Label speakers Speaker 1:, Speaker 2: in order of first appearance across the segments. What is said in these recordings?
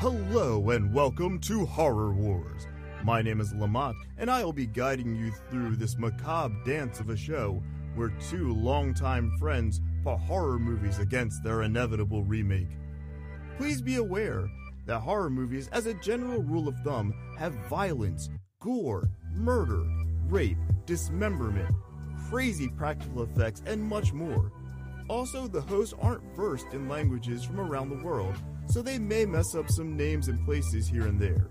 Speaker 1: Hello and welcome to Horror Wars. My name is Lamont, and I will be guiding you through this macabre dance of a show where two longtime friends put horror movies against their inevitable remake. Please be aware that horror movies, as a general rule of thumb, have violence, gore, murder, rape, dismemberment, crazy practical effects, and much more. Also, the hosts aren't versed in languages from around the world, so they may mess up some names and places here and there.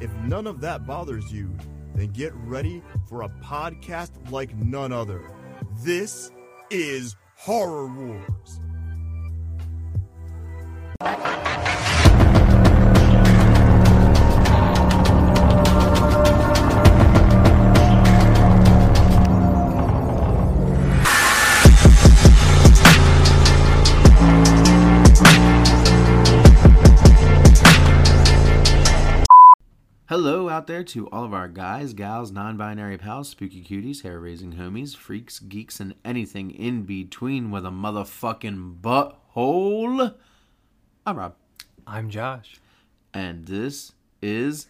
Speaker 1: If none of that bothers you, then get ready for a podcast like none other. This is Horror Wars.
Speaker 2: Out there to all of our guys, gals, non binary pals, spooky cuties, hair raising homies, freaks, geeks, and anything in between with a motherfucking butthole. I'm Rob,
Speaker 3: I'm Josh.
Speaker 2: and this is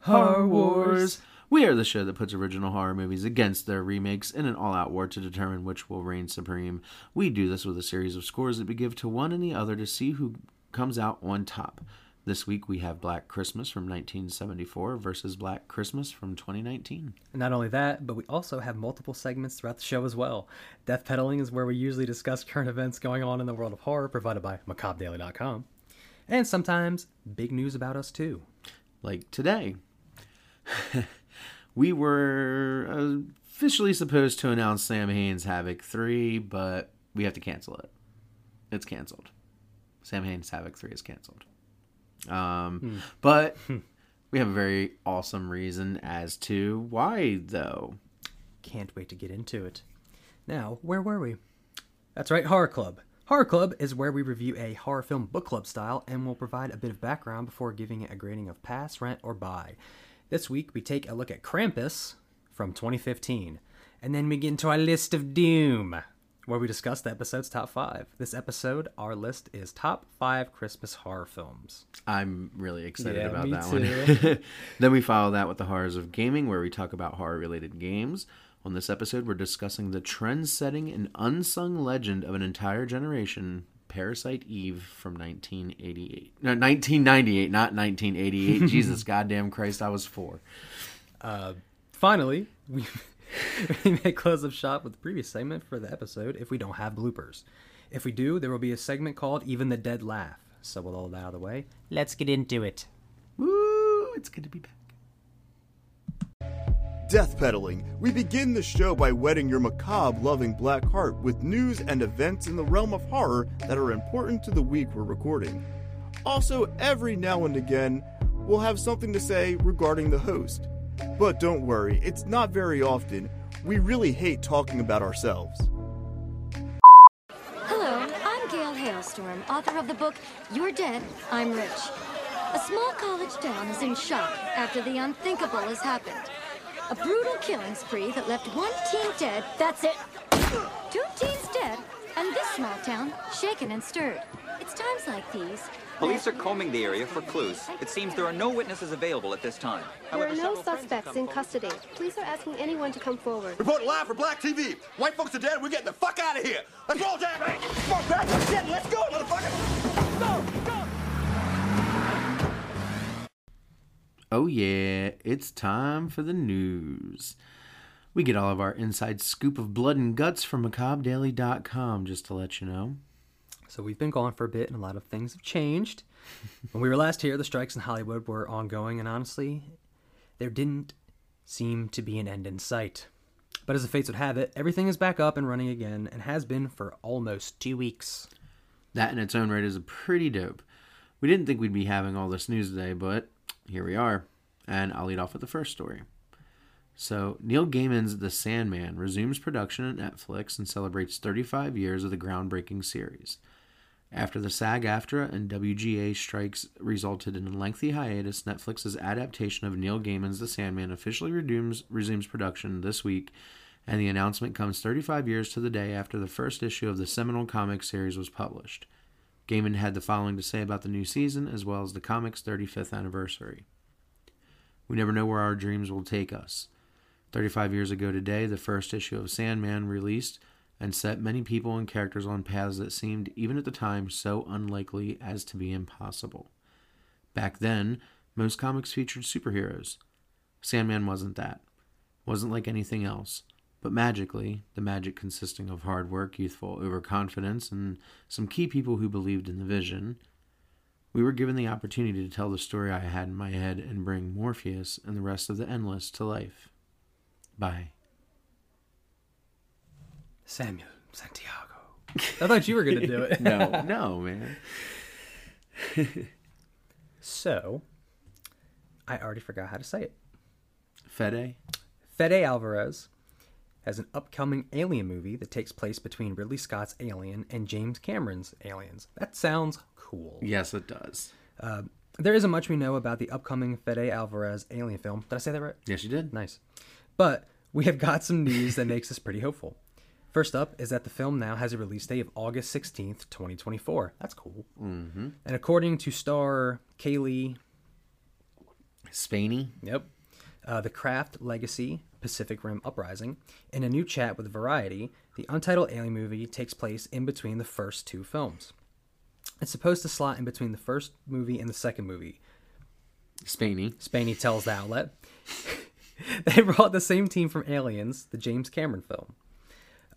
Speaker 3: Horror Wars.
Speaker 2: We are the show that puts original horror movies against their remakes in an all out war to determine which will reign supreme. We do this with a series of scores that we give to one and the other to see who comes out on top. This week we have Black Christmas from 1974 versus Black Christmas from 2019.
Speaker 3: And not only that, but we also have multiple segments throughout the show as well. Death Peddling is where we usually discuss current events going on in the world of horror, provided by macabredaily.com. And sometimes big news about us too.
Speaker 2: Like today, we were officially supposed to announce Sam Hain's Havoc 3, but we have to cancel it. It's canceled. Sam Hain's Havoc 3 is canceled. Um, But we have a very awesome reason as to why, though.
Speaker 3: Can't wait to get into it. Now, where were we? That's right, Horror Club. Horror Club is where we review a horror film book club style and will provide a bit of background before giving it a grading of pass, rent, or buy. This week we take a look at Krampus from 2015, and then we get into our list of doom, where we discuss the episode's top five. This episode, our list is top five Christmas horror films.
Speaker 2: I'm really excited
Speaker 3: Yeah,
Speaker 2: about that one. then we follow that with the horrors of gaming, where we talk about horror related games. On this episode, we're discussing the trend setting and unsung legend of an entire generation, Parasite Eve from 1988. No, 1998, not 1988. Jesus goddamn Christ, I was four.
Speaker 3: Uh, finally, we, we may close up shop with the previous segment for the episode if we don't have bloopers. If we do, there will be a segment called Even the Dead Laugh. So, with all that out of the way, let's get into it.
Speaker 2: Woo! It's good to be back.
Speaker 1: Death Peddling. We begin the show by wetting your macabre loving black heart with news and events in the realm of horror that are important to the week we're recording. Also, every now and again, we'll have something to say regarding the host. But don't worry, it's not very often. We really hate talking about ourselves.
Speaker 4: Hello, I'm Gail Hailstorm, author of the book You're Dead, I'm Rich. A small college town is in shock after the unthinkable has happened. A brutal killing spree that left one teen dead, that's it, two teens dead, and this small town shaken and stirred. It's times like these.
Speaker 5: Police are combing the area for clues. It seems there are no witnesses available at this time.
Speaker 6: There are no suspects in custody. Police are asking anyone to come forward.
Speaker 7: Report live for Black TV. White folks are dead. We're getting the fuck out of here. Let's roll, Jack. Come on, back. Let's get. Let's go, motherfucker. Go, go.
Speaker 2: Oh, yeah, it's time for the news. We get all of our inside scoop of blood and guts from macabredaily.com, just to let you know.
Speaker 3: So, we've been gone for a bit, and a lot of things have changed. when we were last here, the strikes in Hollywood were ongoing, and honestly, there didn't seem to be an end in sight. But as the fates would have it, everything is back up and running again, and has been for almost two weeks.
Speaker 2: That in its own right is pretty dope. We didn't think we'd be having all this news today, but here we are. And I'll lead off with the first story. So, Neil Gaiman's The Sandman resumes production at Netflix and celebrates 35 years of the groundbreaking series. After the SAG AFTRA and WGA strikes resulted in a lengthy hiatus, Netflix's adaptation of Neil Gaiman's The Sandman officially resumes, resumes production this week, and the announcement comes 35 years to the day after the first issue of the seminal comic series was published. Gaiman had the following to say about the new season, as well as the comic's 35th anniversary. We never know where our dreams will take us. 35 years ago today, the first issue of Sandman released and set many people and characters on paths that seemed, even at the time, so unlikely as to be impossible. Back then, most comics featured superheroes. Sandman wasn't that. Wasn't like anything else. But magically, the magic consisting of hard work, youthful overconfidence, and some key people who believed in the vision, we were given the opportunity to tell the story I had in my head and bring Morpheus and the rest of the Endless to life. By.
Speaker 3: Samuel Santiago. I thought you were going to do it.
Speaker 2: no, no, man.
Speaker 3: So, I already forgot how to say it.
Speaker 2: Fede?
Speaker 3: Fede Alvarez has an upcoming Alien movie that takes place between Ridley Scott's Alien and James Cameron's Aliens. That sounds cool.
Speaker 2: Yes, it does.
Speaker 3: Uh, there isn't much we know about the upcoming Fede Alvarez Alien film. Did I say that right?
Speaker 2: Yes, you did.
Speaker 3: Nice. But we have got some news that makes us pretty hopeful. First up is that the film now has a release date of August 16th, 2024. That's cool.
Speaker 2: Mm-hmm.
Speaker 3: And according to star Cailee
Speaker 2: Spaeny?
Speaker 3: Yep. Uh, the Craft Legacy Pacific Rim Uprising. In a new chat with Variety, the untitled Alien movie takes place in between the first two films. It's supposed to slot in between the first movie and the second movie.
Speaker 2: Spaeny.
Speaker 3: Spaeny tells the outlet. they brought the same team from Aliens, the James Cameron film.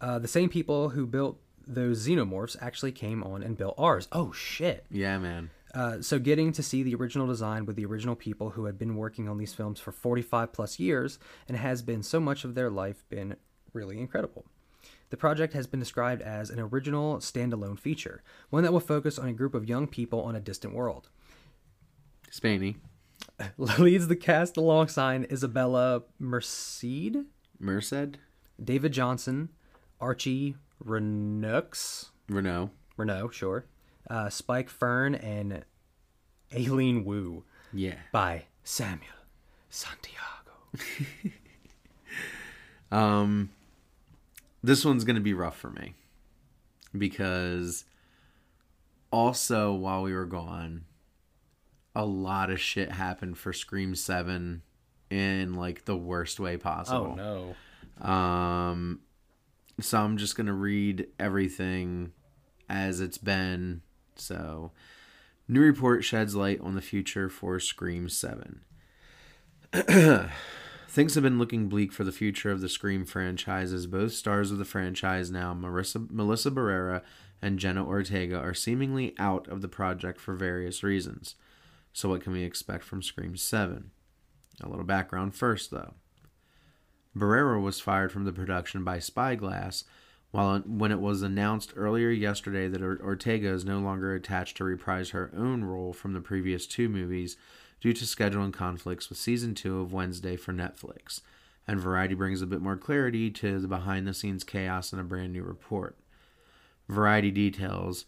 Speaker 3: Uh, the same people who built those xenomorphs actually came on and built ours. Oh shit!
Speaker 2: Yeah, man.
Speaker 3: Uh, so getting to see the original design with the original people who had been working on these films for 45 plus years and has been so much of their life been really incredible. The project has been described as an original standalone feature, one that will focus on a group of young people on a distant world.
Speaker 2: Spaeny.
Speaker 3: Leads the cast alongside Isabella Merced,
Speaker 2: Merced?
Speaker 3: David Jonsson, Archie Renaux,
Speaker 2: Renault.
Speaker 3: Renault, sure, uh, Spike Fearn, and Aileen Wu.
Speaker 2: Yeah.
Speaker 3: By Samuel Santiago.
Speaker 2: Um, this one's gonna be rough for me because also while we were gone, a lot of shit happened for Scream Seven in like the worst way possible.
Speaker 3: Oh no.
Speaker 2: Um, so I'm just gonna read everything as it's been. So, new report sheds light on the future for Scream Seven. Things have been looking bleak for the future of the Scream franchise as both stars of the franchise now, Marissa, Melissa Barrera and Jenna Ortega, are seemingly out of the project for various reasons. So, what can we expect from Scream 7? A little background first, though. Barrera was fired from the production by Spyglass while when it was announced earlier yesterday that Ortega is no longer attached to reprise her own role from the previous two movies due to scheduling conflicts with season 2 of Wednesday for Netflix. And Variety brings a bit more clarity to the behind the scenes chaos in a brand new report. Variety details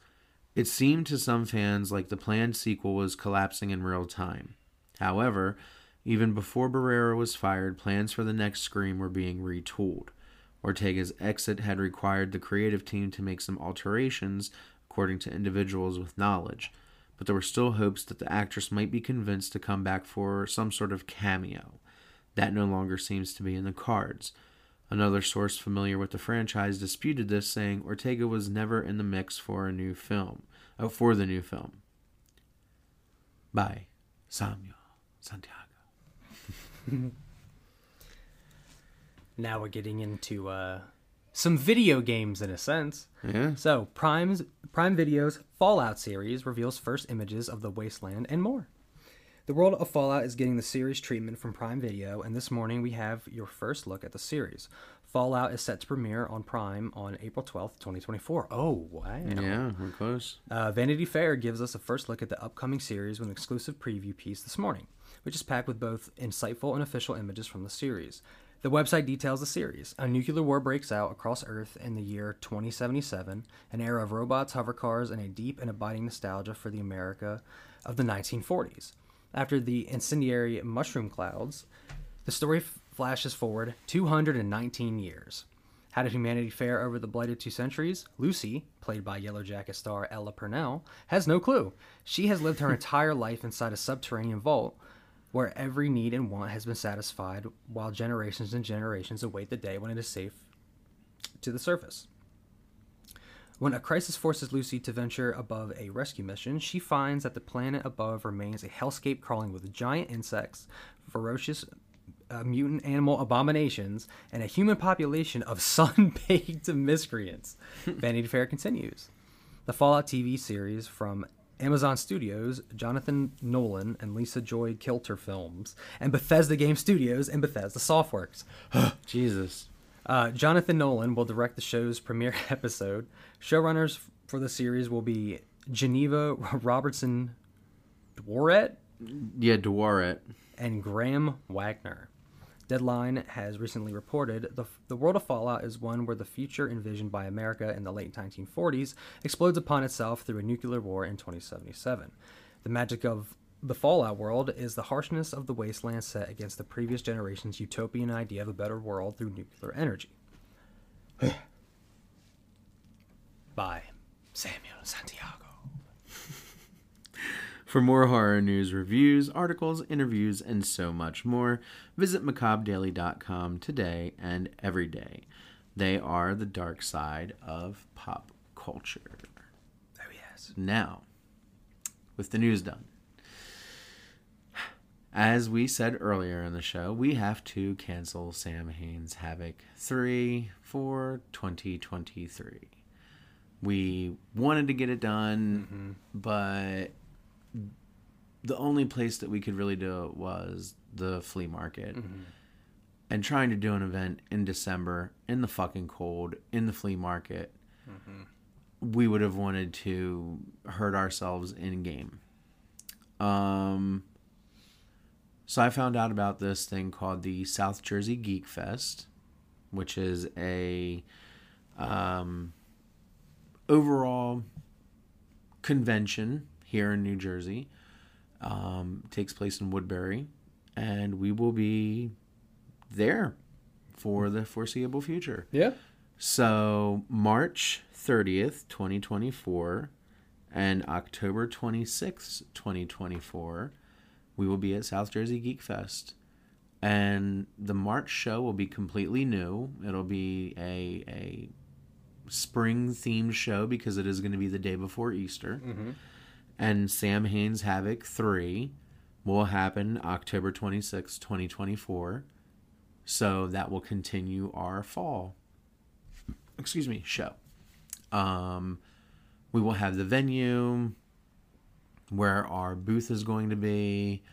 Speaker 2: it seemed to some fans like the planned sequel was collapsing in real time. However, even before Barrera was fired, plans for the next Scream were being retooled. Ortega's exit had required the creative team to make some alterations, according to individuals with knowledge, but there were still hopes that the actress might be convinced to come back for some sort of cameo. That no longer seems to be in the cards. Another source familiar with the franchise disputed this, saying Ortega was never in the mix for a new film, uh, for the new film. By Samuel Santiago.
Speaker 3: now we're getting into uh, some video games in a sense.
Speaker 2: Yeah.
Speaker 3: So Prime's Prime Video's Fallout series reveals first images of the wasteland and more. The world of Fallout is getting the series treatment from Prime Video, and this morning we have your first look at the series. Fallout is set to premiere on Prime on April 12th, 2024. Oh, wow.
Speaker 2: Yeah, we're close.
Speaker 3: Uh, Vanity Fair gives us a first look at the upcoming series with an exclusive preview piece this morning, which is packed with both insightful and official images from the series. The website details the series. A nuclear war breaks out across Earth in the year 2077, an era of robots, hover cars, and a deep and abiding nostalgia for the America of the 1940s. After the incendiary mushroom clouds, the story f- flashes forward 219 years. How did humanity fare over the blighted two centuries? Lucy, played by Yellow Jacket star Ella Purnell, has no clue. She has lived her entire life inside a subterranean vault where every need and want has been satisfied while generations and generations await the day when it is safe to the surface. When a crisis forces Lucy to venture above a rescue mission, she finds that the planet above remains a hellscape crawling with giant insects, ferocious uh, mutant animal abominations, and a human population of sun-baked miscreants. Vanity Fair continues. The Fallout TV series from Amazon Studios, Jonathan Nolan and Lisa Joy Kilter Films, and Bethesda Game Studios and Bethesda Softworks.
Speaker 2: Jesus.
Speaker 3: Uh, Jonathan Nolan will direct the show's premiere episode. Showrunners for the series will be Geneva Robertson Dworet
Speaker 2: Yeah, Dwaret.
Speaker 3: and Graham Wagner. Deadline has recently reported the, the world of Fallout is one where the future envisioned by America in the late 1940s explodes upon itself through a nuclear war in 2077. The magic of the Fallout world is the harshness of the wasteland set against the previous generation's utopian idea of a better world through nuclear energy. By Samuel Santiago.
Speaker 2: For more horror news, reviews, articles, interviews, and so much more, visit macabredaily.com today and every day. They are the dark side of pop culture.
Speaker 3: Oh, yes.
Speaker 2: Now, with the news done, as we said earlier in the show, we have to cancel Sam Hain's Havoc 3 for 2023. We wanted to get it done, mm-hmm. but the only place that we could really do it was the flea market. And trying to do an event in December in the fucking cold in the flea market, we would have wanted to hurt ourselves in game. Um, so I found out about this thing called the South Jersey Geek Fest, which is a um, overall convention here in New Jersey. Um, takes place in Woodbury, and we will be there for the foreseeable future.
Speaker 3: Yeah.
Speaker 2: So March 30th, 2024 and October 26th, 2024, we will be at South Jersey Geek Fest. And the March show will be completely new. It'll be a a spring themed show because it is going to be the day before Easter. And Sam Hain's Havoc 3 will happen October 26th, 2024. So that will continue our fall excuse me, show. Um, we will have the venue where our booth is going to be.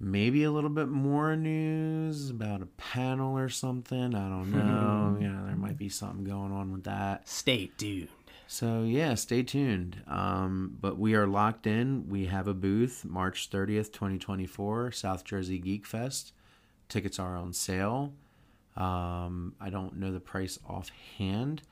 Speaker 2: Maybe a little bit more news about a panel or something. I don't know. yeah, there might be something going on with that.
Speaker 3: Stay tuned.
Speaker 2: So yeah, stay tuned. Um, but we are locked in. We have a booth March 30th, 2024, South Jersey Geek Fest. Tickets are on sale. Um, I don't know the price offhand,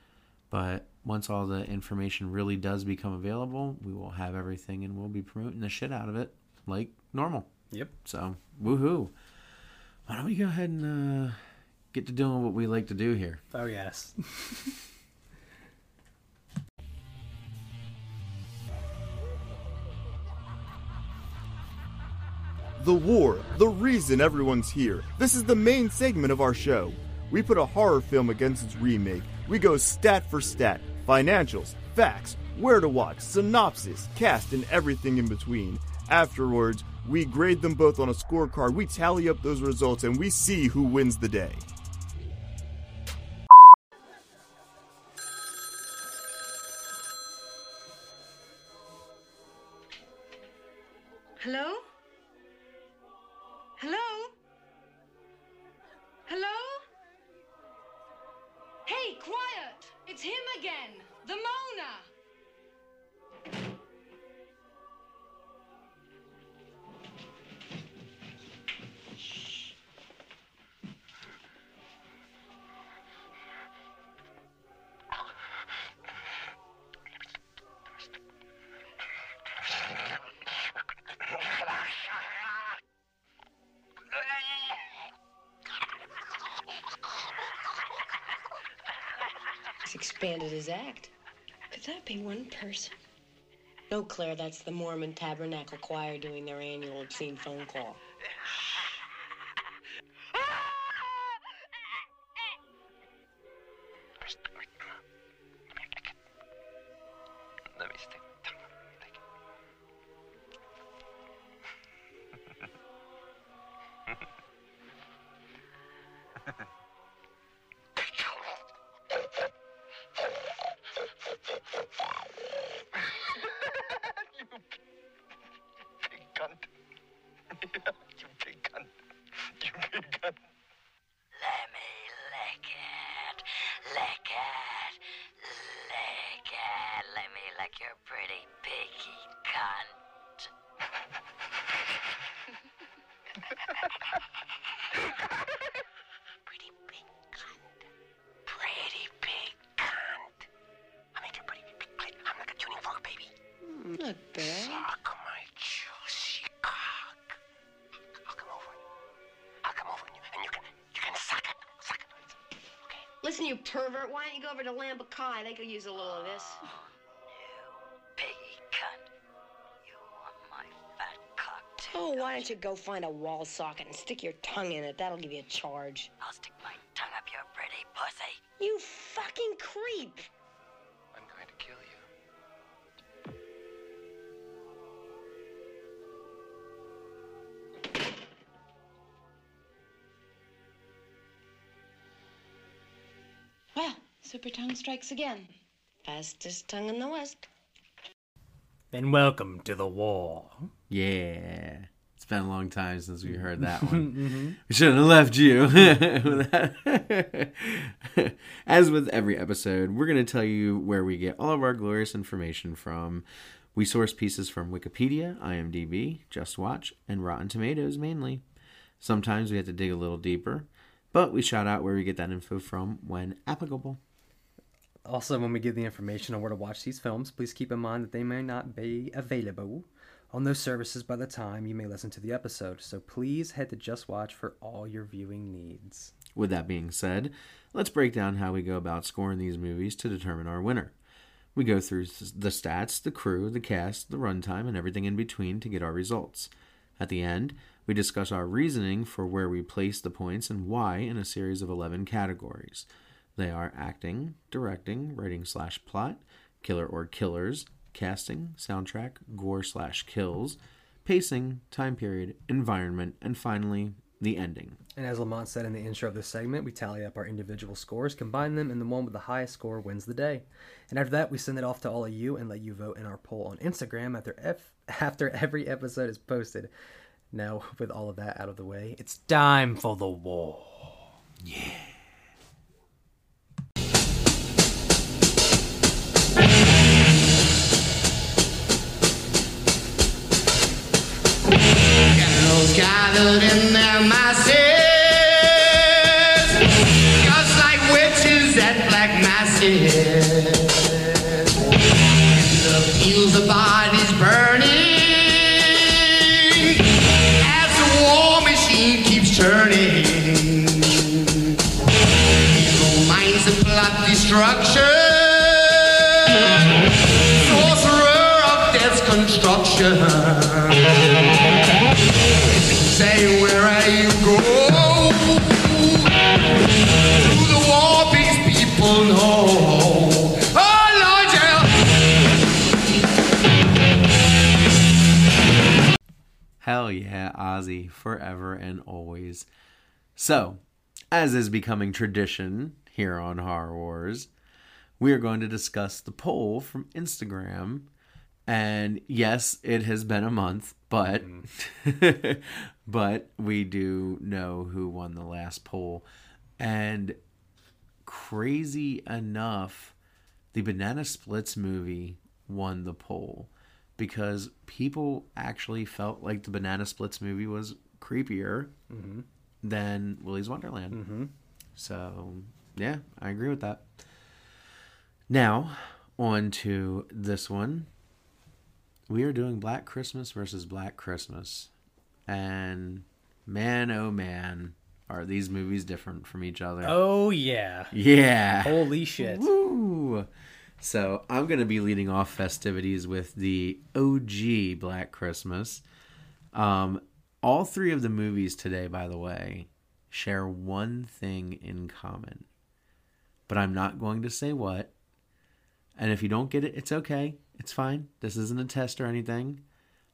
Speaker 2: but once all the information really does become available, we will have everything and we'll be promoting the shit out of it like normal.
Speaker 3: Yep.
Speaker 2: So woohoo! Why don't we go ahead and uh, get to doing what we like to do here?
Speaker 3: Oh, yes.
Speaker 1: The war, the reason everyone's here. This is the main segment of our show. We put a horror film against its remake. We go stat for stat, financials, facts, where to watch, synopsis, cast, and everything in between. Afterwards, we grade them both on a scorecard. We tally up those results and we see who wins the day.
Speaker 8: No, Claire, that's the Mormon Tabernacle Choir doing their annual obscene phone call.
Speaker 9: You
Speaker 6: pervert, why don't you go over to Lambda Chi? They could use a little of this.
Speaker 10: Oh, Piggy cunt. You want my fat cock too?
Speaker 8: Oh, why don't you go find a wall socket and stick your tongue in it? That'll give you a charge.
Speaker 10: I'll stick
Speaker 11: Super Tongue strikes again.
Speaker 8: Fastest tongue in the West.
Speaker 3: Then welcome to the war.
Speaker 2: Yeah. It's been a long time since we heard that one.
Speaker 3: Mhm.
Speaker 2: We shouldn't have left you. As with every episode, we're going to tell you where we get all of our glorious information from. We source pieces from Wikipedia, IMDb, Just Watch, and Rotten Tomatoes mainly. Sometimes we have to dig a little deeper, but we shout out where we get that info from when applicable.
Speaker 3: Also, when we give the information on where to watch these films, please keep in mind that they may not be available on those services by the time you may listen to the episode. So please head to Just Watch for all your viewing needs.
Speaker 2: With that being said, let's break down how we go about scoring these movies to determine our winner. We go through the stats, the crew, the cast, the runtime, and everything in between to get our results. At the end, we discuss our reasoning for where we place the points and why in a series of 11 categories. They are acting, directing, writing slash plot, killer or killers, casting, soundtrack, gore slash kills, pacing, time period, environment, and finally, the ending.
Speaker 3: And as Lamont said in the intro of this segment, we tally up our individual scores, combine them, and the one with the highest score wins the day. And after that, we send it off to all of you and let you vote in our poll on Instagram after F- after every episode is posted. Now, with all of that out of the way, it's time for the war.
Speaker 12: Candles gathered in their masses, just like witches at black masses. In the fields, bodies burning, as the war machine keeps turning. Evil minds plot
Speaker 2: Ozzy, forever and always. So, as is becoming tradition here on Horror Wars, we are going to discuss the poll from Instagram. And yes, it has been a month, but mm-hmm. but we do know who won the last poll. And crazy enough, the Banana Splits movie won the poll because people actually felt like the Banana Splits movie was creepier
Speaker 3: Mhm.
Speaker 2: than Willy's Wonderland.
Speaker 3: Mhm.
Speaker 2: So, yeah, I agree with that. Now, on to this one. We are doing Black Christmas versus Black Christmas. And man, oh man, are these movies different from each other?
Speaker 3: Oh yeah.
Speaker 2: Yeah.
Speaker 3: Holy shit.
Speaker 2: Woo! So I'm gonna be leading off festivities with the OG Black Christmas. Um, all three of the movies today, by the way, share one thing in common. But I'm not going to say what. And if you don't get it, it's okay. It's fine. This isn't a test or anything.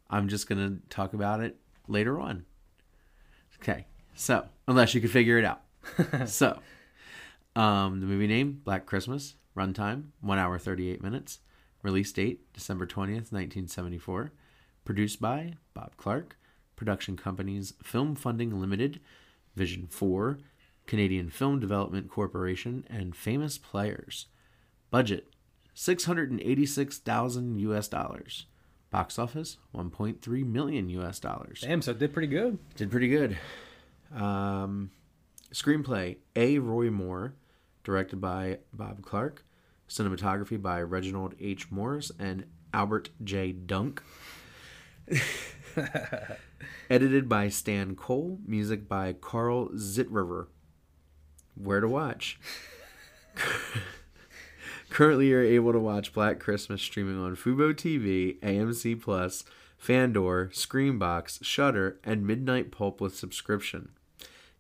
Speaker 2: I'm just going to talk about it later on. Okay. So, unless you can figure it out. so, um, the movie name, Black Christmas. Runtime, 1 hour 38 minutes. Release date, December 20th, 1974. Produced by Bob Clark. Production companies Film Funding Limited, Vision 4, Canadian Film Development Corporation, and Famous Players. Budget 686,000 US dollars. Box office 1.3 million US dollars.
Speaker 3: Damn, so it did pretty good.
Speaker 2: Did pretty good. Um, screenplay A. Roy Moore, directed by Bob Clark. Cinematography by Reginald H. Morris and Albert J. Dunk. Edited by Stan Cole. Music by Carl Zitriver. Where to watch? Currently, you're able to watch Black Christmas streaming on Fubo TV, AMC Plus, Fandor, Screambox, Shudder, and Midnight Pulp with subscription.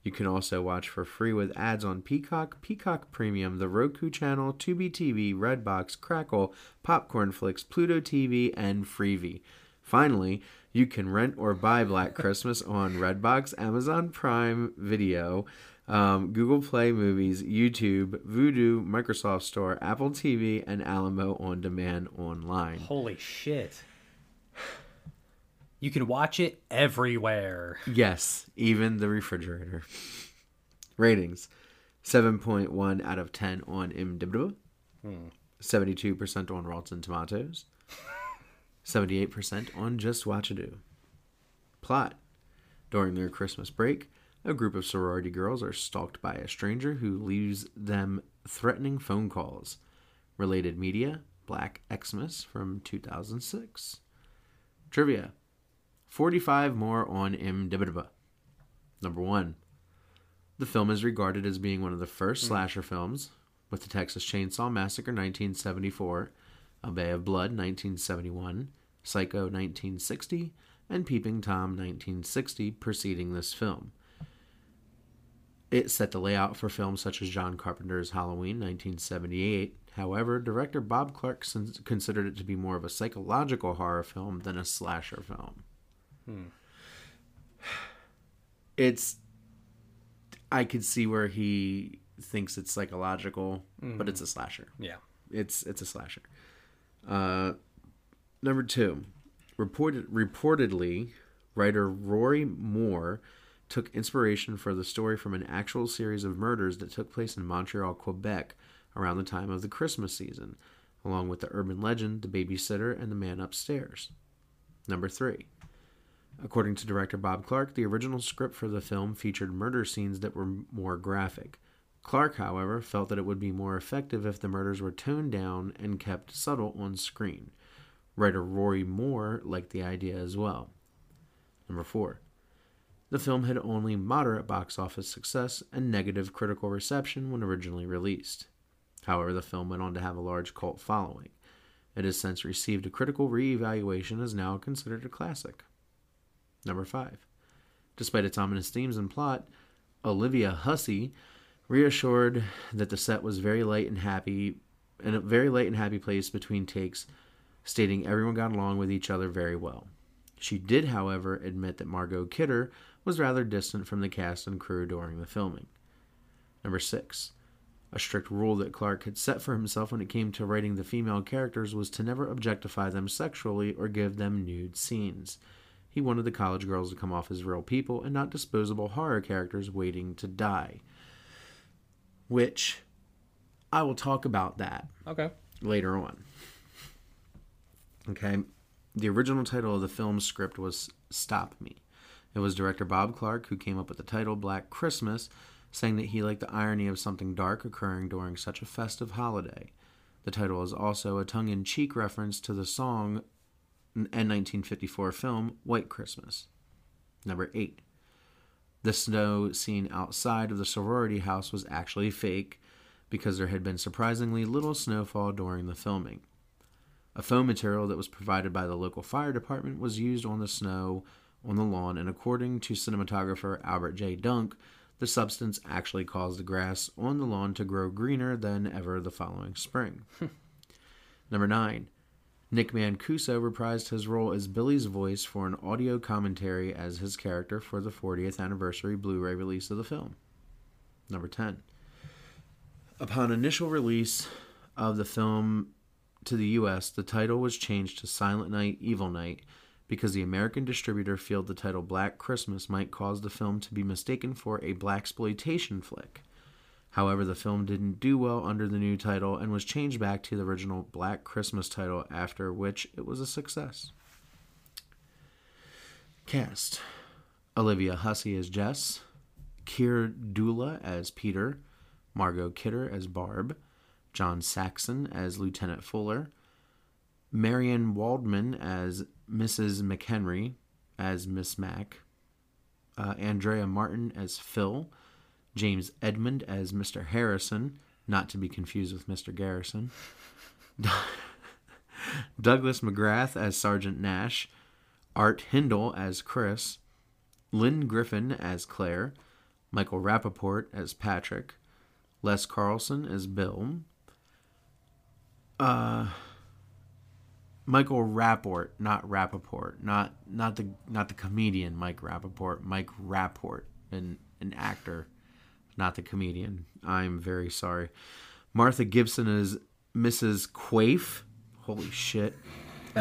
Speaker 2: You can also watch for free with ads on Peacock, Peacock Premium, the Roku channel, Tubi TV, Redbox, Crackle, Popcornflix, Pluto TV, and Freevee. Finally, you can rent or buy Black Christmas on Redbox, Amazon Prime Video, um, Google Play Movies, YouTube, Vudu, Microsoft Store, Apple TV, and Alamo On Demand online.
Speaker 3: Holy shit. You can watch it everywhere.
Speaker 2: Yes, even the refrigerator. Ratings 7.1 out of 10 on IMDb,
Speaker 3: Hmm.
Speaker 2: 72% on Rotten Tomatoes, 78% on Just Watch It Plot During their Christmas break, a group of sorority girls are stalked by a stranger who leaves them threatening phone calls. Related media Black Xmas from 2006. Trivia 45 more on IMDb. Number one. The film is regarded as being one of the first mm. slasher films, with the Texas Chainsaw Massacre 1974, A Bay of Blood 1971, Psycho 1960, and Peeping Tom 1960 preceding this film. It set the layout for films such as John Carpenter's Halloween 1978. However, director Bob Clark considered it to be more of a psychological horror film than a slasher film.
Speaker 3: Hmm.
Speaker 2: It's I could see where he thinks it's psychological, but
Speaker 3: Mhm.
Speaker 2: it's a slasher.
Speaker 3: Yeah.
Speaker 2: It's it's a slasher. Uh, number two, reported reportedly, writer Rory Moore took inspiration for the story from an actual series of murders that took place in Montreal, Quebec, around the time of the Christmas season, along with the urban legend, the babysitter, and the man upstairs. Number three. According to director Bob Clark, the original script for the film featured murder scenes that were more graphic. Clark, however, felt that it would be more effective if the murders were toned down and kept subtle on screen. Writer Rory Moore liked the idea as well. Number 4. The film had only moderate box office success and negative critical reception when originally released. However, the film went on to have a large cult following. It has since received a critical re-evaluation and is now considered a classic. Number 5. Despite its ominous themes and plot, Olivia Hussey reassured that the set was very light and happy and a very light and happy place between takes, stating everyone got along with each other very well. She did, however, admit that Margot Kidder was rather distant from the cast and crew during the filming. Number 6. A strict rule that Clark had set for himself when it came to writing the female characters was to never objectify them sexually or give them nude scenes. He wanted the college girls to come off as real people and not disposable horror characters waiting to die. Which I will talk about that
Speaker 3: Okay.
Speaker 2: later on. Okay. The original title of the film's script was Stop Me. It was director Bob Clark who came up with the title Black Christmas, saying that he liked the irony of something dark occurring during such a festive holiday. The title is also a tongue in cheek reference to the song and 1954 film White Christmas. Number 8. The snow seen outside of the sorority house was actually fake because there had been surprisingly little snowfall during the filming. A foam material that was provided by the local fire department was used on the snow on the lawn, and according to cinematographer Albert J. Dunk, the substance actually caused the grass on the lawn to grow greener than ever the following spring. Number 9. Nick Mancuso reprised his role as Billy's voice for an audio commentary as his character for the 40th anniversary Blu ray release of the film. Number 10. Upon initial release of the film to the US, the title was changed to Silent Night, Evil Night because the American distributor feared the title Black Christmas might cause the film to be mistaken for a black exploitation flick. However, the film didn't do well under the new title and was changed back to the original Black Christmas title, after which it was a success. Cast Olivia Hussey as Jess, Keir Dullea as Peter, Margot Kidder as Barb, John Saxon as Lieutenant Fuller, Marian Waldman as Mrs. McHenry, as Miss Mac, uh, Andrea Martin as Phil, James Edmond as Mr. Harrison, not to be confused with Mr. Garrison, Douglas McGrath as Sergeant Nash, Art Hindle as Chris, Lynn Griffin as Claire, Michael Rappaport as Patrick, Les Carlson as Bill, uh, Michael Rapport, not Rappaport, not not the not the comedian Mike Rappaport, Mike Rapport, an an actor, not the comedian. I'm very sorry. Martha Gibson as Mrs. Quaife. Holy shit.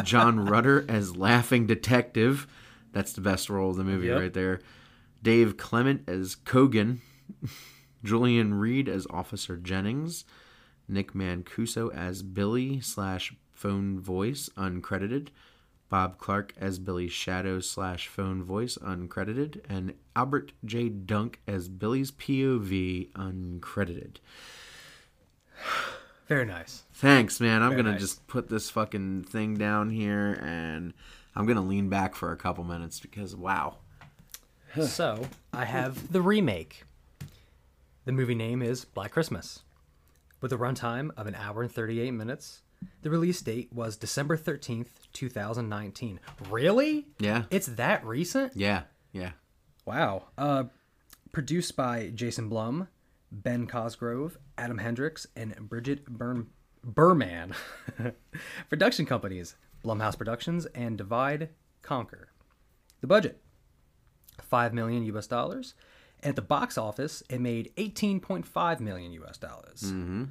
Speaker 2: John Rutter as Laughing Detective. That's the best role of the movie
Speaker 3: Yep.
Speaker 2: right there. Dave Clement as Kogan. Julian Reed as Officer Jennings. Nick Mancuso as Billy slash phone voice uncredited. Bob Clark as Billy's shadow slash phone voice uncredited. And Albert J. Dunk as Billy's POV uncredited.
Speaker 3: Very nice.
Speaker 2: Thanks, man. I'm
Speaker 3: Very
Speaker 2: gonna
Speaker 3: nice.
Speaker 2: just put this fucking thing down here and I'm gonna lean back for a couple minutes because wow.
Speaker 3: so I have the remake. The movie name is Black Christmas. With a runtime of an hour and 38 minutes, the release date was December 13th, 2019. Really?
Speaker 2: Yeah.
Speaker 3: It's that recent?
Speaker 2: Yeah. Yeah.
Speaker 3: Wow. Uh, produced by Jason Blum, Ben Cosgrove, Adam Hendricks, and Bridget Burn- Burman. Production companies Blumhouse Productions and Divide Conquer. The budget 5 million US dollars. At the box office, it made 18.5 million US dollars.
Speaker 2: Mm-hmm.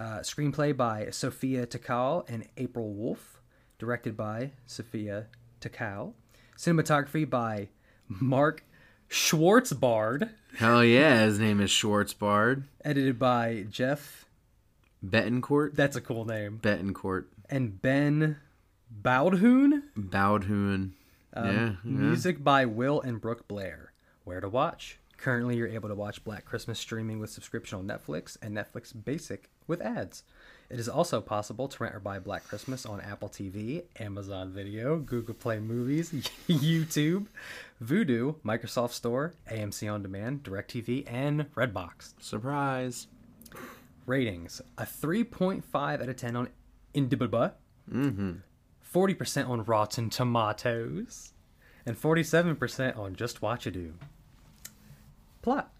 Speaker 3: Uh, screenplay by Sophia Takal and April Wolf. Directed by Sophia Takal. Cinematography by Mark Schwartzbard.
Speaker 2: Hell yeah, his name is Schwartzbard.
Speaker 3: Edited by Jeff
Speaker 2: Betancourt.
Speaker 3: That's a cool name.
Speaker 2: Betancourt.
Speaker 3: and Ben Bowdhoon.
Speaker 2: Bowdhoon.
Speaker 3: Um,
Speaker 2: yeah, yeah.
Speaker 3: Music by Will and Brooke Blair. Where to watch? Currently, you're able to watch Black Christmas streaming with subscription on Netflix and Netflix Basic with ads. It is also possible to rent or buy Black Christmas on Apple TV, Amazon Video, Google Play Movies, YouTube, Vudu, Microsoft Store, AMC On Demand, DirecTV, and Redbox.
Speaker 2: Surprise.
Speaker 3: Ratings: a 3.5 out of 10 on Indiebiba,
Speaker 2: Mm-hmm.
Speaker 3: 40% on Rotten Tomatoes, and 47% on Just Watch It Do. Plot.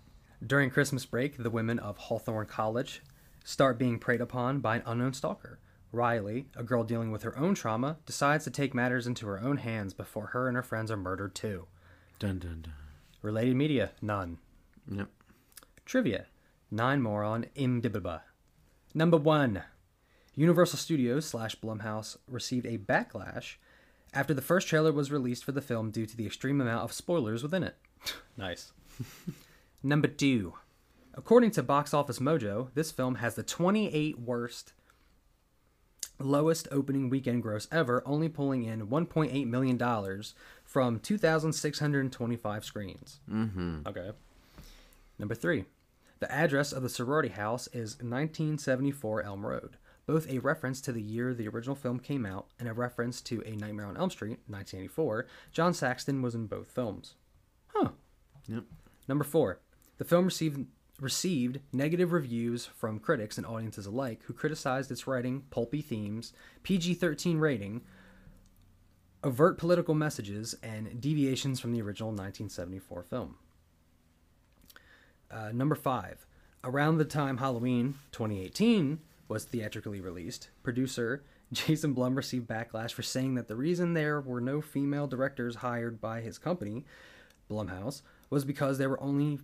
Speaker 3: During Christmas break, the women of Hawthorne College start being preyed upon by an unknown stalker. Riley, a girl dealing with her own trauma, decides to take matters into her own hands before her and her friends are murdered too.
Speaker 2: Dun dun dun.
Speaker 3: Related media, none.
Speaker 2: Yep.
Speaker 3: Trivia, nine more on IMDb. Number one, Universal Studios slash Blumhouse received a backlash after the first trailer was released for the film due to the extreme amount of spoilers within it. nice. Number two, according to Box Office Mojo, this film has the 28 worst, lowest opening weekend gross ever, only pulling in 1.8 million dollars from 2,625 screens.
Speaker 2: Mm-hmm.
Speaker 3: Okay. Number three, the address of the sorority house is 1974 Elm Road, both a reference to the year the original film came out and a reference to A Nightmare on Elm Street, 1984. John Saxon was in both films. Huh.
Speaker 2: Yep.
Speaker 3: Number four, the film received received negative reviews from critics and audiences alike, who criticized its writing, pulpy themes, PG-13 rating, overt political messages, and deviations from the original 1974 film. Uh, number five, around the time Halloween 2018 was theatrically released, producer Jason Blum received backlash for saying that the reason there were no female directors hired by his company, Blumhouse, was because there were only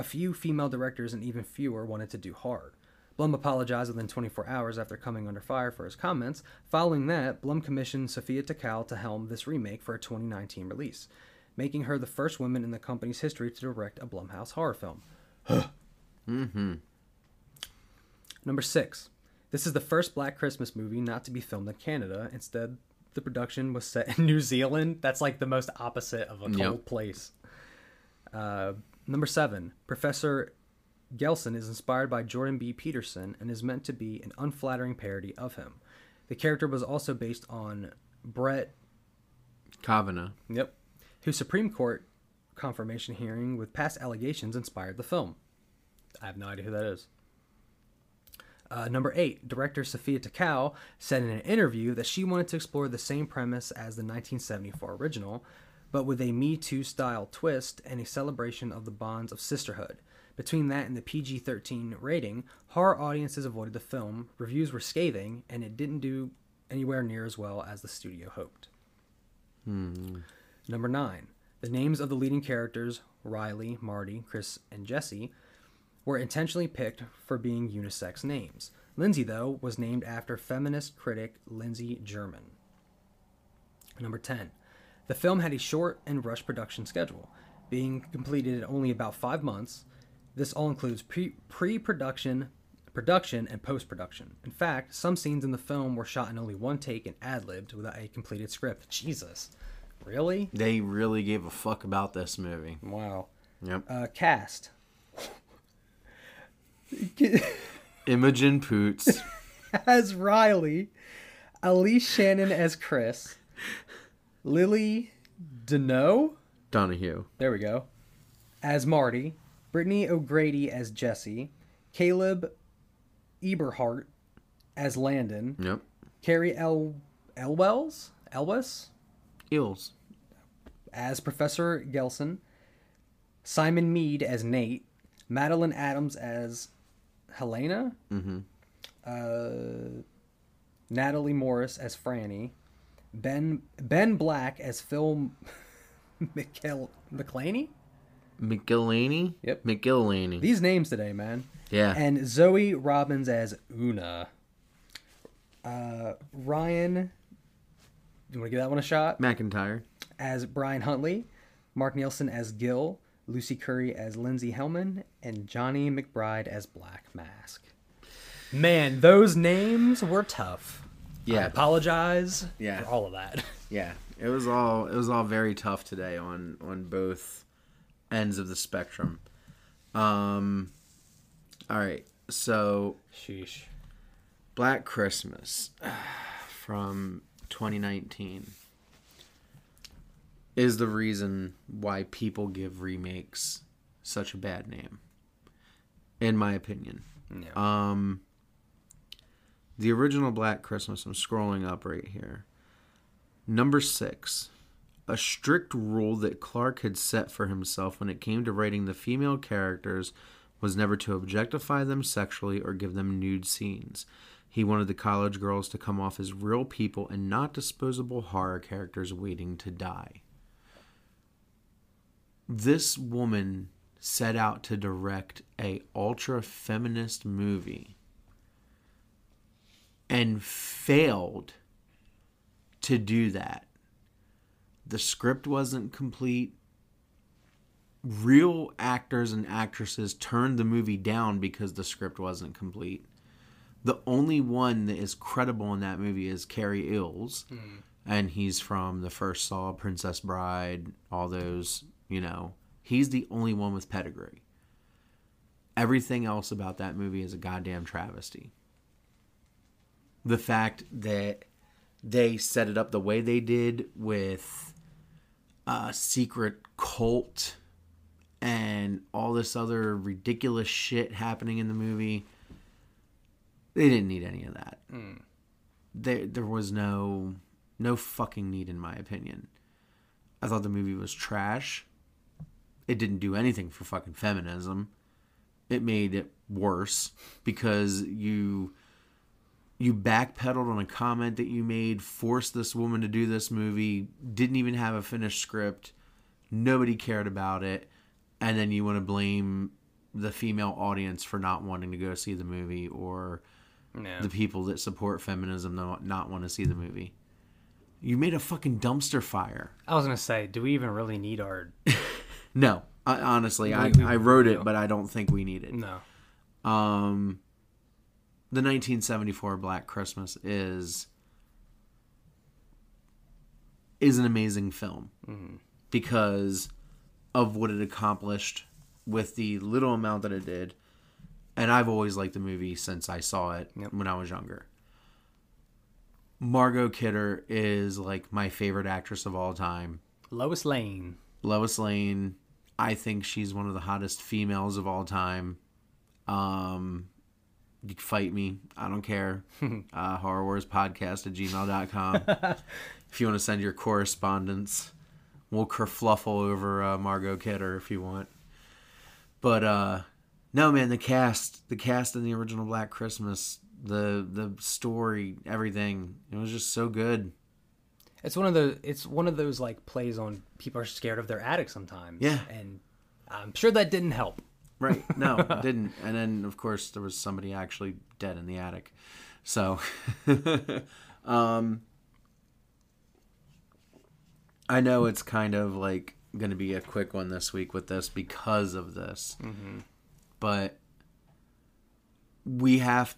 Speaker 3: a few female directors and even fewer wanted to do horror. Blum apologized within 24 hours after coming under fire for his comments. Following that, Blum commissioned Sophia Takal to helm this remake for a 2019 release, making her the first woman in the company's history to direct a Blumhouse horror film.
Speaker 2: mm-hmm.
Speaker 3: Number six. This is the first Black Christmas movie not to be filmed in Canada. Instead, the production was set in New Zealand. That's like the most opposite of a cold
Speaker 2: Yep.
Speaker 3: place. Uh, number seven. Professor Gelson is inspired by Jordan B. Peterson and is meant to be an unflattering parody of him. The character was also based on Brett
Speaker 2: Kavanaugh.
Speaker 3: Yep. Whose Supreme Court confirmation hearing with past allegations inspired the film. I have no idea who that is. Uh, number eight, director Sophia Takal said in an interview that she wanted to explore the same premise as the 1974 original, but with a Me Too style twist and a celebration of the bonds of sisterhood. Between that and the PG 13 rating, horror audiences avoided the film, reviews were scathing, and it didn't do anywhere near as well as the studio hoped.
Speaker 2: Hmm.
Speaker 3: Number nine, the names of the leading characters, Riley, Marty, Chris, and Jesse, were intentionally picked for being unisex names. Lindsay, though, was named after feminist critic Lindsay German. Number 10. The film had a short and rushed production schedule, being completed in only about five months. This all includes pre production, production, and post production. In fact, some scenes in the film were shot in only one take and ad libbed without a completed script. Jesus. Really?
Speaker 2: They really gave a fuck about this movie.
Speaker 3: Wow.
Speaker 2: Yep.
Speaker 3: Uh, cast.
Speaker 2: Imogen Poots.
Speaker 3: as Riley, Elise Shannon as Chris, Lily Deneau,
Speaker 2: Donahue.
Speaker 3: there we go, as Marty, Brittany O'Grady as Jesse, Caleb Eberhart as Landon,
Speaker 2: Yep.
Speaker 3: Cary L. Elwells, Elwes
Speaker 2: Eels.
Speaker 3: as Professor Gelson, Simon Mead as Nate, Madeline Adams as Helena,
Speaker 2: Mm-hmm.
Speaker 3: uh, Natalie Morris as Franny, Ben Ben Black as Phil McKell- McClaney.
Speaker 2: McGillaney?
Speaker 3: Yep.
Speaker 2: McGillaney.
Speaker 3: These names today, man.
Speaker 2: Yeah.
Speaker 3: And Zoe Robbins as Una. Uh, Ryan, do you want to give that one a shot?
Speaker 2: McIntyre.
Speaker 3: As Brian Huntley, Mark Nielsen as Gil, Lucy Curry as Lindsay Hellman, and Johnny McBride as Black Mask. Man, those names were tough. I
Speaker 2: Yeah.
Speaker 3: apologize
Speaker 2: Yeah.
Speaker 3: for all of that.
Speaker 2: Yeah, it was all it was all very tough today on on both ends of the spectrum. Um, all right, so
Speaker 3: Sheesh.
Speaker 2: Black Christmas from 2019 is the reason why people give remakes such a bad name, in my opinion.
Speaker 3: Yeah.
Speaker 2: Um, the original Black Christmas, I'm scrolling up right here. Number six, a strict rule that Clark had set for himself when it came to writing the female characters was never to objectify them sexually or give them nude scenes. He wanted the college girls to come off as real people and not disposable horror characters waiting to die. This woman set out to direct a ultra feminist movie and failed to do that. The script wasn't complete. Real actors and actresses turned the movie down because the script wasn't complete. The only one that is credible in that movie is Cary Elwes, hmm. and he's from the first Saw, Princess Bride, all those, you know. He's the only one with pedigree. Everything else about that movie is a goddamn travesty. The fact that they set it up the way they did with a secret cult and all this other ridiculous shit happening in the movie. They didn't need any of that.
Speaker 3: Mm.
Speaker 2: There there was no no fucking need in my opinion. I thought the movie was trash. It didn't do anything for fucking feminism. It made it worse because you you backpedaled on a comment that you made, forced this woman to do this movie, didn't even have a finished script, nobody cared about it, and then you want to blame the female audience for not wanting to go see the movie or
Speaker 3: Yeah.
Speaker 2: the people that support feminism not not want to see the movie. You made a fucking dumpster fire.
Speaker 3: I was gonna say, do we even really need our?
Speaker 2: No, I, honestly, I,
Speaker 3: We- we
Speaker 2: I wrote
Speaker 3: do.
Speaker 2: it, but I don't think we need it.
Speaker 3: No.
Speaker 2: Um, the 1974 Black Christmas is is an amazing film
Speaker 3: Mhm.
Speaker 2: because of what it accomplished with the little amount that it did. And I've always liked the movie since I saw it when I was younger. Margot Kidder is like my favorite actress of all time.
Speaker 3: Lois Lane.
Speaker 2: Lois Lane, I think she's one of the hottest females of all time. Um, you can fight me. I don't care. uh, Horror Wars Podcast at gmail.com. if you want to send your correspondence, we'll kerfluffle over uh, Margot Kidder if you want. But uh, no, man, the cast, the cast in the original Black Christmas, the the story, everything, it was just so good.
Speaker 3: It's one of the. It's one of those like plays on people are scared of their attic sometimes.
Speaker 2: Yeah.
Speaker 3: and I'm sure that didn't help.
Speaker 2: Right. No, didn't. And then of course there was somebody actually dead in the attic. So um I know it's kind of like going to be a quick one this week with this because of this.
Speaker 3: Mhm.
Speaker 2: But we have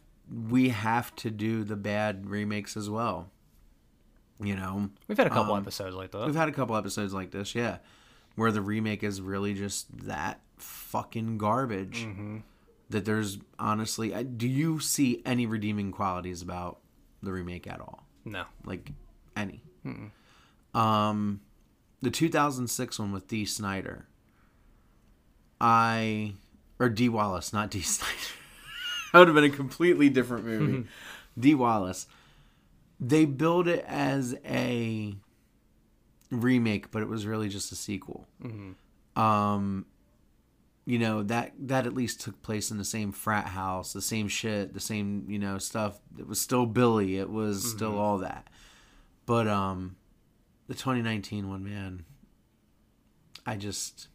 Speaker 2: we have to do the bad remakes as well. You know,
Speaker 3: We've had a couple
Speaker 2: Um,
Speaker 3: episodes like that.
Speaker 2: We've had a couple episodes like this, yeah, where the remake is really just that fucking garbage. That there's honestly, I- do you see any redeeming qualities about the remake at all?
Speaker 3: No.
Speaker 2: like any.
Speaker 3: Mm-mm.
Speaker 2: Um, the 2006 one with D. Snyder. I or D. Wallace, not D. Snyder. that would have been a completely different movie. D. Wallace. They build it as a remake, but it was really just a sequel.
Speaker 3: Mhm.
Speaker 2: Um, you know that that at least took place in the same frat house, the same shit, the same you know stuff. It was still Billy. It was still
Speaker 3: Mhm.
Speaker 2: all that. But um, the 2019 one, man, I just,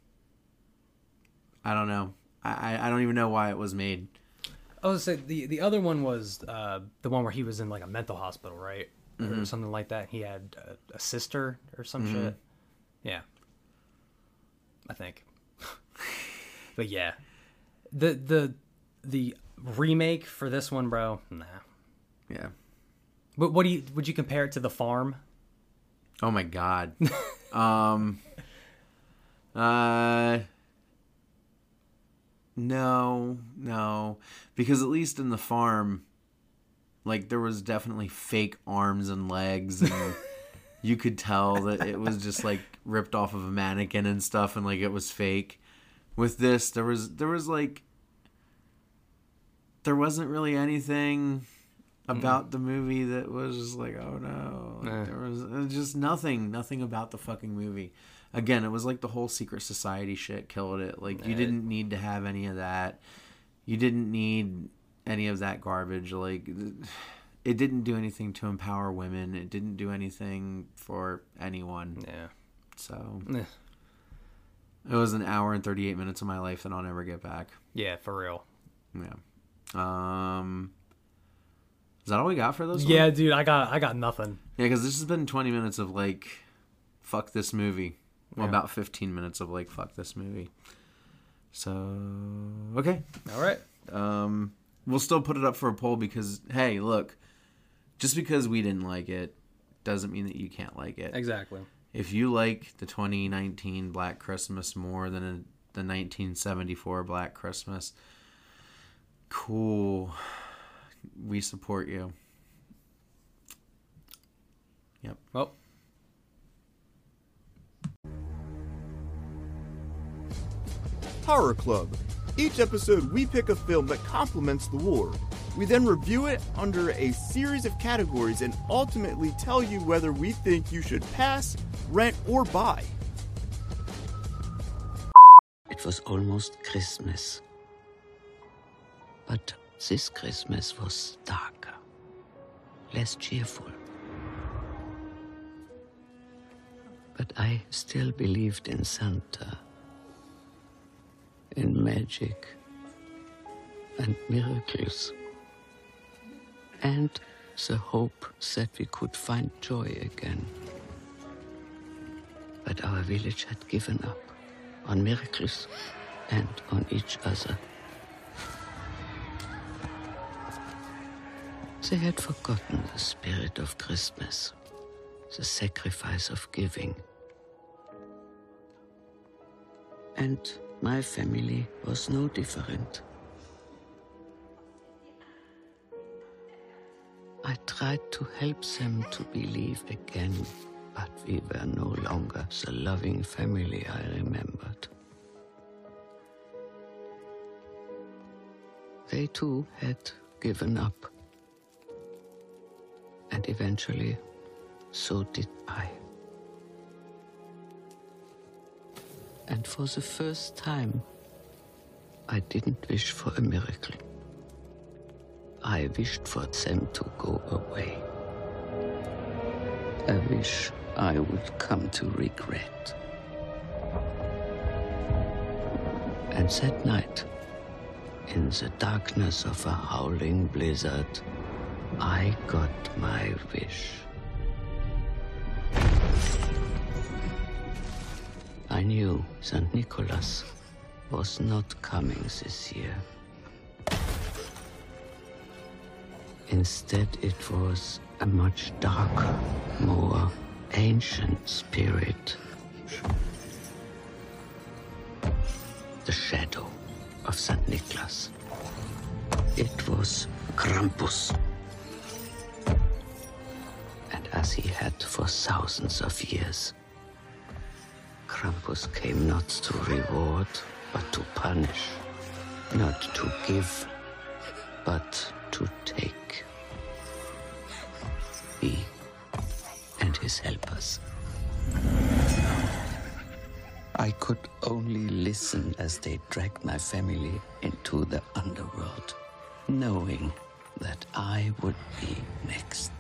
Speaker 2: I don't know. I I- don't even know why it was made.
Speaker 3: I was gonna say the the other one was uh, the one where he was in like a mental hospital, right, or
Speaker 2: Mhm.
Speaker 3: something like that. He had a, a sister or some
Speaker 2: Mhm.
Speaker 3: shit. Yeah, I think. But yeah, the the the remake for this one, bro. Nah.
Speaker 2: Yeah.
Speaker 3: But what do you would you compare it to the farm?
Speaker 2: Oh my god. um. Uh. No, no, because at least in the farm, like there was definitely fake arms and legs, and you could tell that it was just like ripped off of a mannequin and stuff, and like it was fake. With this, there was there was like there wasn't really anything about the movie that was just like, oh no, Like,
Speaker 3: Eh.
Speaker 2: there was, was just nothing, nothing about the fucking movie. Again, it was like the whole secret society shit killed it. Like you
Speaker 3: Eh.
Speaker 2: didn't need to have any of that. You didn't need any of that garbage. Like it didn't do anything to empower women. It didn't do anything for anyone.
Speaker 3: Yeah.
Speaker 2: So
Speaker 3: Eh.
Speaker 2: It was an hour and thirty eight minutes of my life that I'll never get back.
Speaker 3: Yeah, for real.
Speaker 2: Yeah. Um. Is that all we got for those?
Speaker 3: Yeah,
Speaker 2: one?
Speaker 3: dude, I got I got nothing.
Speaker 2: Yeah, because this has been 20 minutes of like, fuck this movie. Well,
Speaker 3: Yeah.
Speaker 2: about 15 minutes of like, fuck this movie. So, okay.
Speaker 3: All right.
Speaker 2: Um, we'll still put it up for a poll because, hey, look, just because we didn't like it doesn't mean that you can't like it.
Speaker 3: Exactly.
Speaker 2: If you like the 2019 Black Christmas more than the 1974 Black Christmas, cool. We support you. Yep.
Speaker 3: Well.
Speaker 1: Horror Club. Each episode, we pick a film that complements the war. We then review it under a series of categories and ultimately tell you whether we think you should pass, rent, or buy.
Speaker 13: It was almost Christmas. But this Christmas was darker, less cheerful. But I still believed in Santa, in magic, and miracles, and the hope that we could find joy again. But our village had given up on miracles and on each other. They had forgotten the spirit of Christmas, the sacrifice of giving. And my family was no different. I tried to help them to believe again, but we were no longer the loving family I remembered. They too had given up. And eventually, so did I. And for the first time, I didn't wish for a miracle. I wished for them to go away. A wish I would come to regret. And that night, in the darkness of a howling blizzard, I got my wish. I knew St. Nicholas was not coming this year. Instead, it was a much darker, more ancient spirit. The shadow of St. Nicholas. It was Krampus. And as he had for thousands of years, Krampus came not to reward, but to punish. Not to give, but to take. He and his helpers. I could only listen as they dragged my family into the underworld, knowing that I would be next.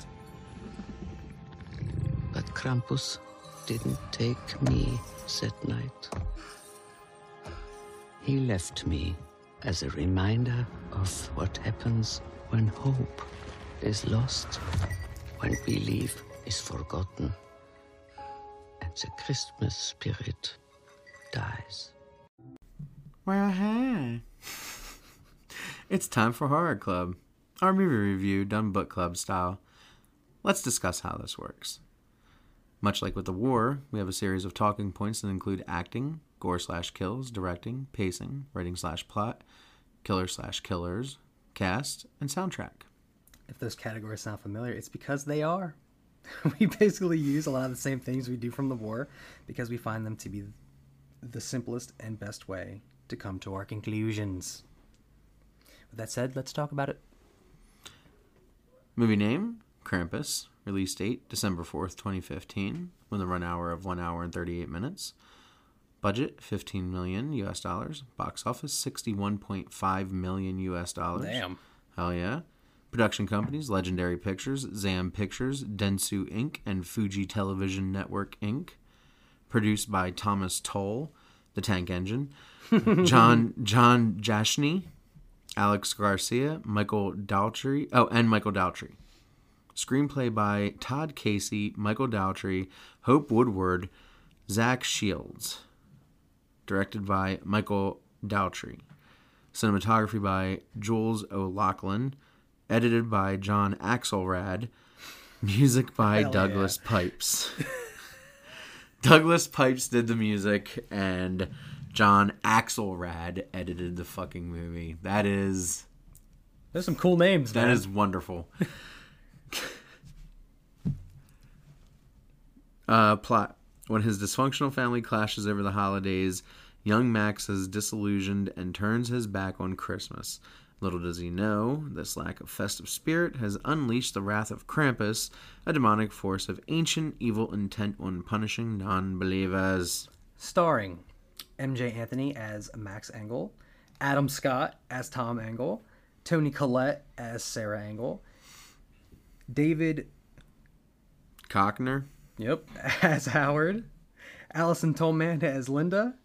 Speaker 13: But Krampus didn't take me that night. He left me as a reminder of what happens when hope is lost, when belief is forgotten, and the Christmas spirit dies.
Speaker 2: Well, hey. it's time for Horror Club, our movie review done book club style. Let's discuss how this works. Much like with the war, we have a series of talking points that include acting, gore slash kills, directing, pacing, writing slash plot, killer slash killers, cast, and soundtrack.
Speaker 3: If those categories sound familiar, it's because they are. we basically use a lot of the same things we do from the war because we find them to be the simplest and best way to come to our conclusions. With that said, let's talk about it.
Speaker 2: Movie name Krampus. Release date December 4th, 2015, with a run hour of 1 hour and 38 minutes. Budget 15 million US dollars. Box office 61.5 million US dollars.
Speaker 3: Damn.
Speaker 2: Hell yeah. Production companies Legendary Pictures, Zam Pictures, Dentsu Inc., and Fuji Television Network Inc. Produced by Thomas Tull, The Tank Engine, John John Jashni, Alex Garcia, Michael Dougherty, oh, and Michael Dougherty. Screenplay by Todd Casey, Michael Dougherty, Hope Woodward, Zach Shields. Directed by Michael Dougherty, Cinematography by Jules O'Loughlin. Edited by John Axelrad. Music by
Speaker 3: Hell
Speaker 2: Douglas Pipes. Douglas Pipes did the music, and John Axelrad edited the fucking movie. That is.
Speaker 3: There's some cool names,
Speaker 2: That
Speaker 3: man.
Speaker 2: is wonderful. uh, plot. When his dysfunctional family clashes over the holidays, young Max is disillusioned and turns his back on Christmas. Little does he know, this lack of festive spirit has unleashed the wrath of Krampus, a demonic force of ancient evil intent on punishing non believers.
Speaker 3: Starring Emjay Anthony as Max Engel, Adam Scott as Tom Engel, Toni Collette as Sarah Engel, David,
Speaker 2: Cockner?
Speaker 3: Yep, as Howard, Allison Tolman as Linda,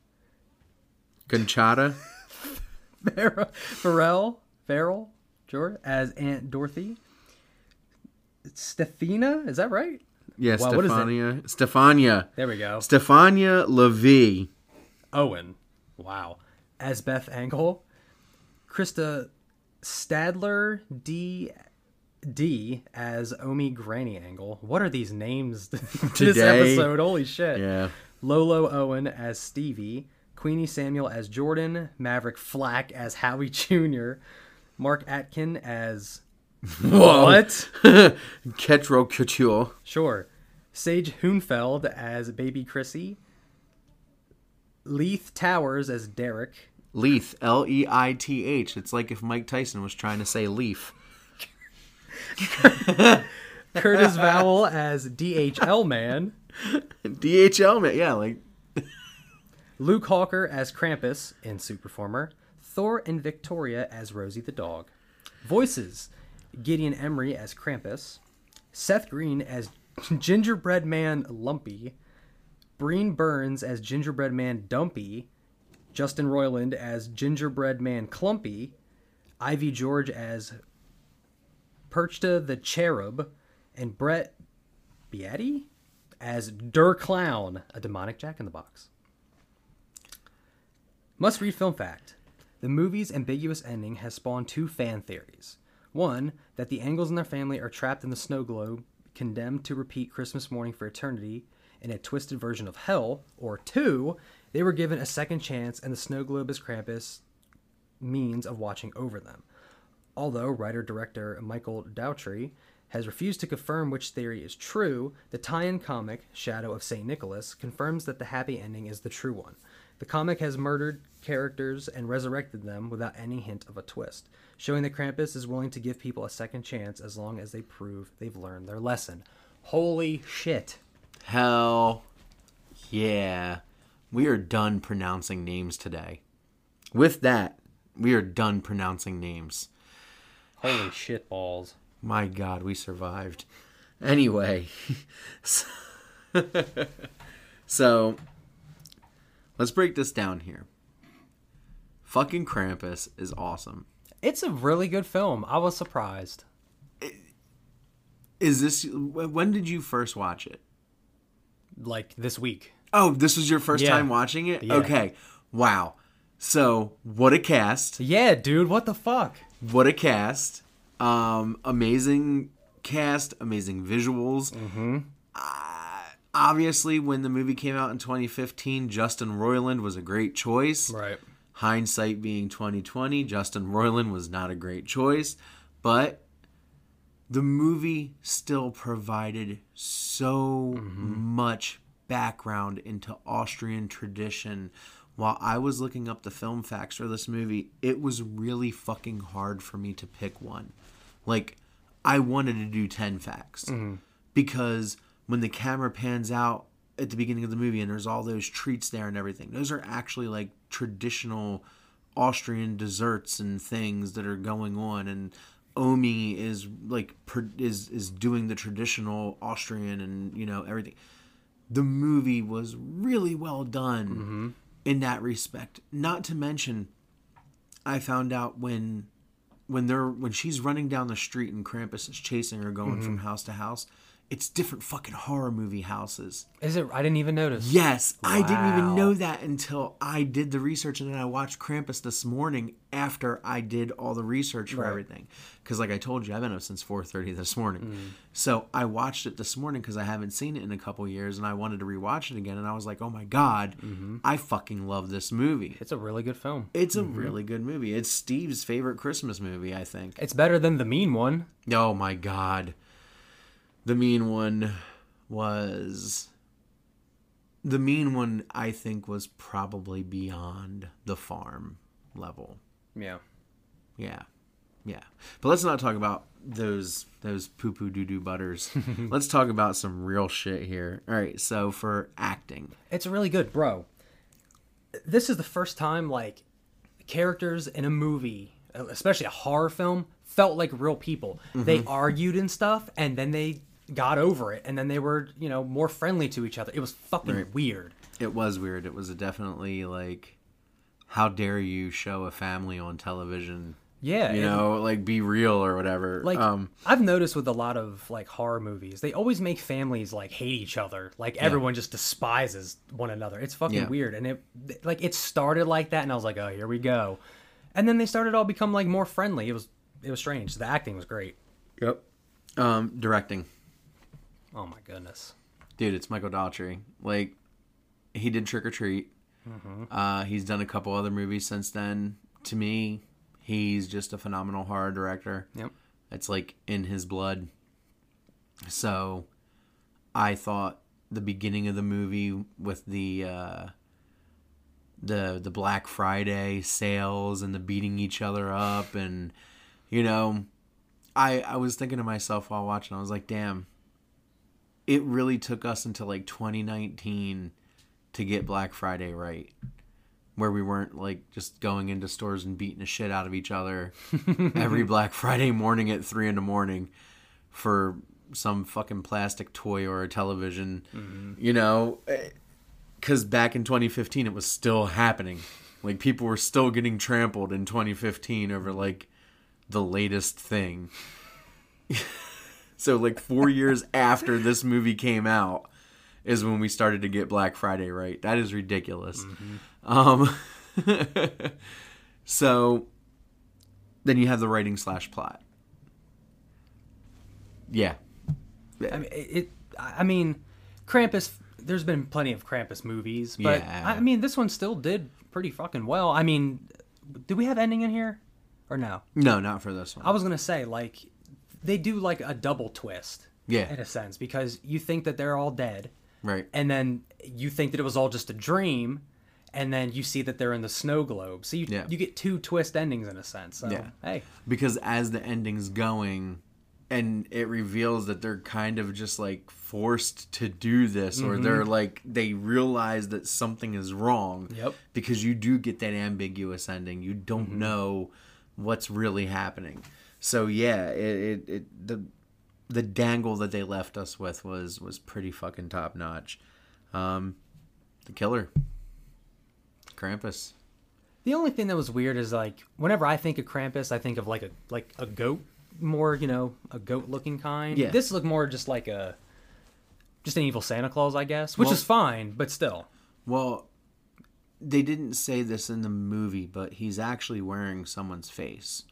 Speaker 2: Conchata?
Speaker 3: Farrell, Farrell, Farrell, George as Aunt Dorothy, Stefina, is that right?
Speaker 2: Yeah,
Speaker 3: Wow, what is it?
Speaker 2: Stefania. Stefania.
Speaker 3: There we go.
Speaker 2: Stefania Levy.
Speaker 3: Owen. Wow. As Beth Engel. Krista Stadler D D as Omi Granny Angle. What are these names this
Speaker 2: Today?
Speaker 3: episode? Holy shit.
Speaker 2: Yeah.
Speaker 3: Lolo Owen as Stevie. Queenie Samuel as Jordan. Maverick Flack as Howie Jr. Mark Atkin as
Speaker 2: Whoa.
Speaker 3: What?
Speaker 2: Ketro Couture.
Speaker 3: Sure. Sage Hoonfeld as Baby Chrissy. Leith Towers as Derek.
Speaker 2: Leith. L E I T H. It's like if Mike Tyson was trying to say leaf.
Speaker 3: Curtis Vowell as DHL Man.
Speaker 2: DHL man. Yeah, like
Speaker 3: Luke Hawker as Krampus in Superformer. Thor and Victoria as Rosie the dog. Voices Gideon Emery as Krampus. Seth Green as Gingerbread Man Lumpy. Breehn Burns as Gingerbread Man Dumpy. Justin Roiland as Gingerbread Man Clumpy. Ivy George as Perchta the Cherub. And Brett Beatty as Der Clown, a demonic jack in the box. Must read film fact. The movie's ambiguous ending has spawned two fan theories. One, that the Angles and their family are trapped in the snow globe, condemned to repeat Christmas morning for eternity in a twisted version of hell. Or two, they were given a second chance and the snow globe is Krampus' means of watching over them. Although writer director Michael Dougherty has refused to confirm which theory is true, the tie in comic, Shadow of St. Nicholas, confirms that the happy ending is the true one. The comic has murdered characters and resurrected them without any hint of a twist, showing that Krampus is willing to give people a second chance as long as they prove they've learned their lesson. Holy shit.
Speaker 2: hell yeah. We are done pronouncing names today. With that, we are done pronouncing names.
Speaker 3: Holy shit balls.
Speaker 2: My God, we survived. Anyway, so, so let's break this down here. Fucking Krampus is awesome.
Speaker 3: It's a really good film. I was surprised.
Speaker 2: Is this when did you first watch it?
Speaker 3: Like this week.
Speaker 2: Oh, this was your first
Speaker 3: Yeah.
Speaker 2: time watching it?
Speaker 3: Yeah.
Speaker 2: Okay. Wow. So, what a cast.
Speaker 3: Yeah, dude, what the fuck?
Speaker 2: What a cast. Um amazing cast, amazing visuals.
Speaker 3: Mm-hmm.
Speaker 2: Obviously, when the movie came out in 2015, Justin Roiland was a great choice.
Speaker 3: Right.
Speaker 2: Hindsight being 2020, Justin Roiland was not a great choice, but the movie still provided so much background into Austrian tradition. While I was looking up the film facts for this movie, it was really fucking hard for me to pick one. Like, I wanted to do 10 facts mm-hmm. because when the camera pans out at the beginning of the movie and there's all those treats there and everything, those are actually like traditional Austrian desserts and things that are going on. And Omi is like is is doing the traditional Austrian and you know everything. The movie was really well done mm-hmm. In that respect. Not to mention, I found out when when they're when she's running down the street and Krampus is chasing her going mm-hmm. from house to house, it's different fucking horror movie houses.
Speaker 3: Is it? I didn't even notice.
Speaker 2: Yes, I didn't even know that until I did the research and then I watched Krampus this morning after I did all the research for
Speaker 3: Right.
Speaker 2: everything. Because like I told you, I've been up since 4:30 this morning.
Speaker 3: Mm.
Speaker 2: So I watched it this morning because I haven't seen it in a couple years and I wanted to rewatch it again. And I was like, oh my god, I fucking love this movie.
Speaker 3: Mm-hmm. It's a really good film.
Speaker 2: It's a
Speaker 3: Mhm.
Speaker 2: really good movie. It's Steve's favorite Christmas movie, I think.
Speaker 3: It's better than the mean one.
Speaker 2: Oh my god. The mean one was the mean one I think was probably beyond the farm level.
Speaker 3: Yeah.
Speaker 2: Yeah. Yeah. But let's not talk about those those poo poo doo doo butters. let's talk about some real shit here. All right, so for acting.
Speaker 3: It's really good, bro. This is the first time like characters in a movie, especially a horror film, felt like real people. They
Speaker 2: Mhm.
Speaker 3: argued and stuff, and then they got over it, and then they were, you know, more friendly to each other. It was fucking
Speaker 2: Right.
Speaker 3: weird.
Speaker 2: It was weird. It was a definitely like how dare you show a family on television?
Speaker 3: Yeah,
Speaker 2: You know, like be real or whatever.
Speaker 3: Like
Speaker 2: um
Speaker 3: I've noticed with a lot of like horror movies, they always make families like hate each other. Like
Speaker 2: Yeah.
Speaker 3: everyone just despises one another. It's fucking
Speaker 2: Yeah.
Speaker 3: weird. And it like it started like that, and I was like, oh, here we go. And then they started all become like more friendly. It was it was strange. The acting was great.
Speaker 2: Yep. Um directing.
Speaker 3: Oh my goodness.
Speaker 2: Dude, it's Michael Dougherty. Like he did Trick 'r Treat.
Speaker 3: Mhm.
Speaker 2: Uh, he's done a couple other movies since then. To me, he's just a phenomenal horror director.
Speaker 3: Yep.
Speaker 2: It's like in his blood. So, I thought the beginning of the movie with the uh, the the Black Friday sales and the beating each other up and you know, I I was thinking to myself while watching, I was like, damn, it really took us until like 2019 to get Black Friday right. Where we weren't like just going into stores and beating the shit out of each other every Black Friday morning at three in the morning for some fucking plastic toy or a television,
Speaker 3: Mhm.
Speaker 2: you know, because back in 2015 it was still happening. Like people were still getting trampled in 2015 over like the latest thing. so like four years after this movie came out is when we started to get Black Friday right. That is ridiculous. Um, so then you have the writing slash plot. Yeah.
Speaker 3: I mean, it. it- I mean, Krampus. There's been plenty of Krampus movies, but
Speaker 2: Yeah.
Speaker 3: I mean, this one still did pretty fucking well. I mean, do we have ending in here or no?
Speaker 2: No, not for this one.
Speaker 3: I was gonna say like they do like a double twist.
Speaker 2: Yeah.
Speaker 3: In a sense, because you think that they're all dead,
Speaker 2: Right.
Speaker 3: and then you think that it was all just a dream, and then you see that they're in the snow globe. So you
Speaker 2: Yeah.
Speaker 3: you get two twist endings in a sense. So,
Speaker 2: Yeah.
Speaker 3: Hey.
Speaker 2: Because as the ending's going, and it reveals that they're kind of just like forced to do this, or
Speaker 3: Mhm.
Speaker 2: they're like they realize that something is wrong.
Speaker 3: Yep.
Speaker 2: Because you do get that ambiguous ending. You don't
Speaker 3: Mhm.
Speaker 2: know what's really happening. So yeah, it, it, it the the dangle that they left us with was was pretty fucking top notch. Um, the killer, Krampus.
Speaker 3: The only thing that was weird is like whenever I think of Krampus, I think of like a like a goat, more you know a goat looking kind.
Speaker 2: Yeah.
Speaker 3: This looked more just like a just an evil Santa Claus, I guess, which
Speaker 2: Well-
Speaker 3: is fine, but still.
Speaker 2: Well, they didn't say this in the movie, but he's actually wearing someone's face.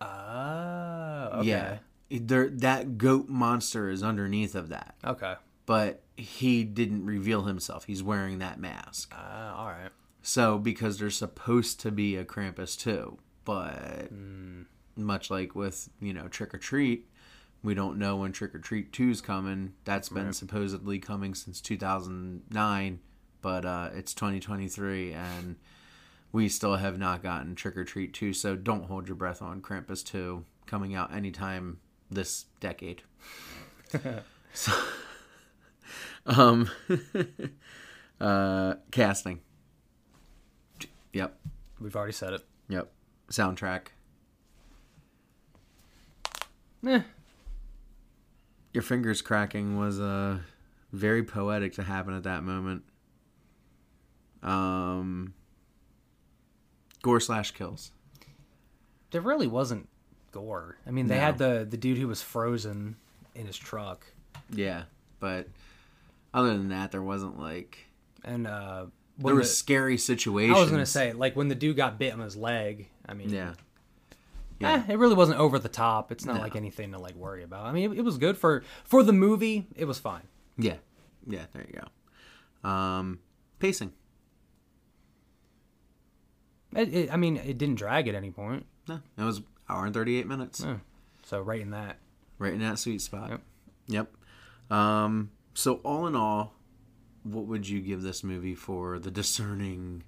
Speaker 3: Oh, okay.
Speaker 2: Yeah, there that goat monster is underneath of that.
Speaker 3: Okay.
Speaker 2: But he didn't reveal himself. He's wearing that mask.
Speaker 3: Uh, all right.
Speaker 2: So because there's supposed to be a Krampus too, but
Speaker 3: Hmm.
Speaker 2: much like with you know Trick 'r Treat, we don't know when Trick 'r Treat Two's coming. That's been
Speaker 3: Right.
Speaker 2: supposedly coming since 2009, but uh, it's 2023 and we still have not gotten Trick 'r Treat 2. So don't hold your breath on Krampus 2 coming out anytime this decade. so, um, uh, casting. Yep.
Speaker 3: We've already said it.
Speaker 2: Yep. Soundtrack.
Speaker 3: Eh.
Speaker 2: Your fingers cracking was uh very poetic to happen at that moment. Um gore slash kills.
Speaker 3: There really wasn't gore. I mean, they
Speaker 2: No.
Speaker 3: had the the dude who was frozen in his truck,
Speaker 2: Yeah, but other than that, there wasn't like
Speaker 3: and uh,
Speaker 2: there were
Speaker 3: the-
Speaker 2: scary situations.
Speaker 3: I was gonna say, like when the dude got bit on his leg. I mean,
Speaker 2: Yeah.
Speaker 3: Eh, it really wasn't over the top. It's not
Speaker 2: No.
Speaker 3: like anything to like worry about. I mean, it, it was good for for the movie. It was fine.
Speaker 2: Yeah, yeah. There you go. Um, pacing.
Speaker 3: It, it, I mean, it didn't drag at any point.
Speaker 2: No, it was hour and thirty eight minutes.
Speaker 3: Yeah. So right in that.
Speaker 2: Right in that sweet spot. Yep. Um, so all in all, what would you give this movie for the discerning,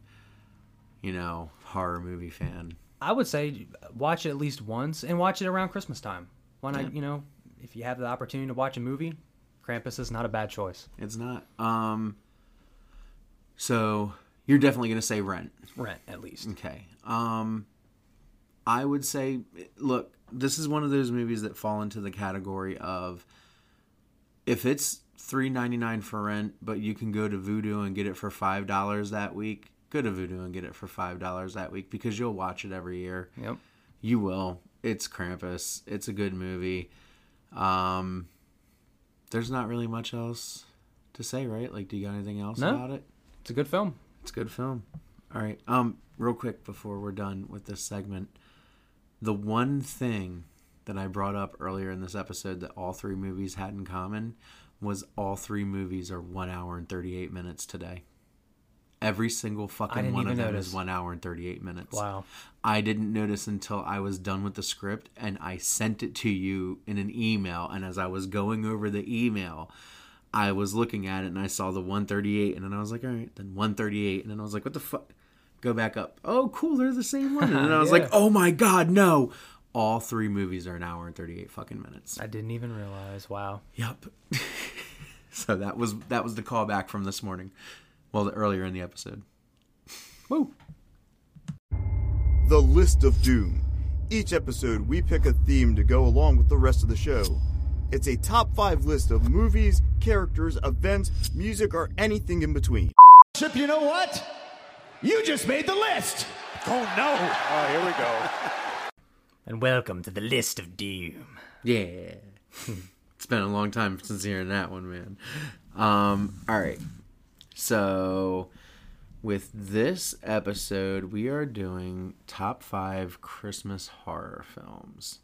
Speaker 2: you know, horror movie fan?
Speaker 3: I would say watch it at least once and watch it around Christmas time. Why not?
Speaker 2: Yeah.
Speaker 3: You know, if you have the opportunity to watch a movie, Krampus is not a bad choice.
Speaker 2: It's not. Um. So you're definitely gonna say Rent.
Speaker 3: Rent, at least.
Speaker 2: Okay. Um, I would say, look, this is one of those movies that fall into the category of if it's three ninety nine for Rent, but you can go to Vudu and get it for five dollars that week. Go to Vudu and get it for five dollars that week because you'll watch it every year.
Speaker 3: Yep.
Speaker 2: You will. It's Krampus. It's a good movie. Um, there's not really much else to say, right? Like, do you got anything else
Speaker 3: No.
Speaker 2: about it?
Speaker 3: It's a good film.
Speaker 2: It's a good film. All right. Um, real quick before we're done with this segment, the one thing that I brought up earlier in this episode that all three movies had in common was all three movies are one hour and thirty eight minutes today. Every single fucking one of them
Speaker 3: notice.
Speaker 2: is one hour and thirty eight minutes.
Speaker 3: Wow.
Speaker 2: I didn't notice until I was done with the script and I sent it to you in an email. And as I was going over the email, I was looking at it and I saw the 138 and then I was like, all right, then 138. And then I was like, what the fuck? Go back up. Oh, cool. They're the same one. And then I was
Speaker 3: Yeah.
Speaker 2: like, oh my God, no. All three movies are an hour and 38 fucking minutes.
Speaker 3: I didn't even realize. Wow.
Speaker 2: Yep. so that was that was the callback from this morning. Well, the, earlier in the episode.
Speaker 3: Woo.
Speaker 1: The List of Doom. Each episode, we pick a theme to go along with the rest of the show. It's a top five list of movies, characters, events, music, or anything in between.
Speaker 14: Chip, you know what? You just made the list. Oh no! Oh, here we go.
Speaker 3: And welcome to the list of doom.
Speaker 2: Yeah. it's been a long time since hearing that one, man. Um, all right. So, with this episode, we are doing top five Christmas horror films.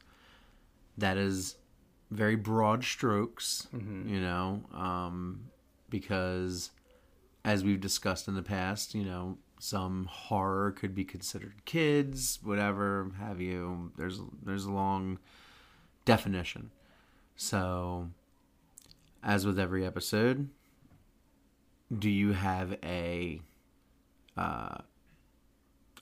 Speaker 2: That is very broad strokes, you know, um, because as we've discussed in the past, you know, some horror could be considered kids, whatever have you. There's there's a long definition. So, as with every episode, do you have a uh,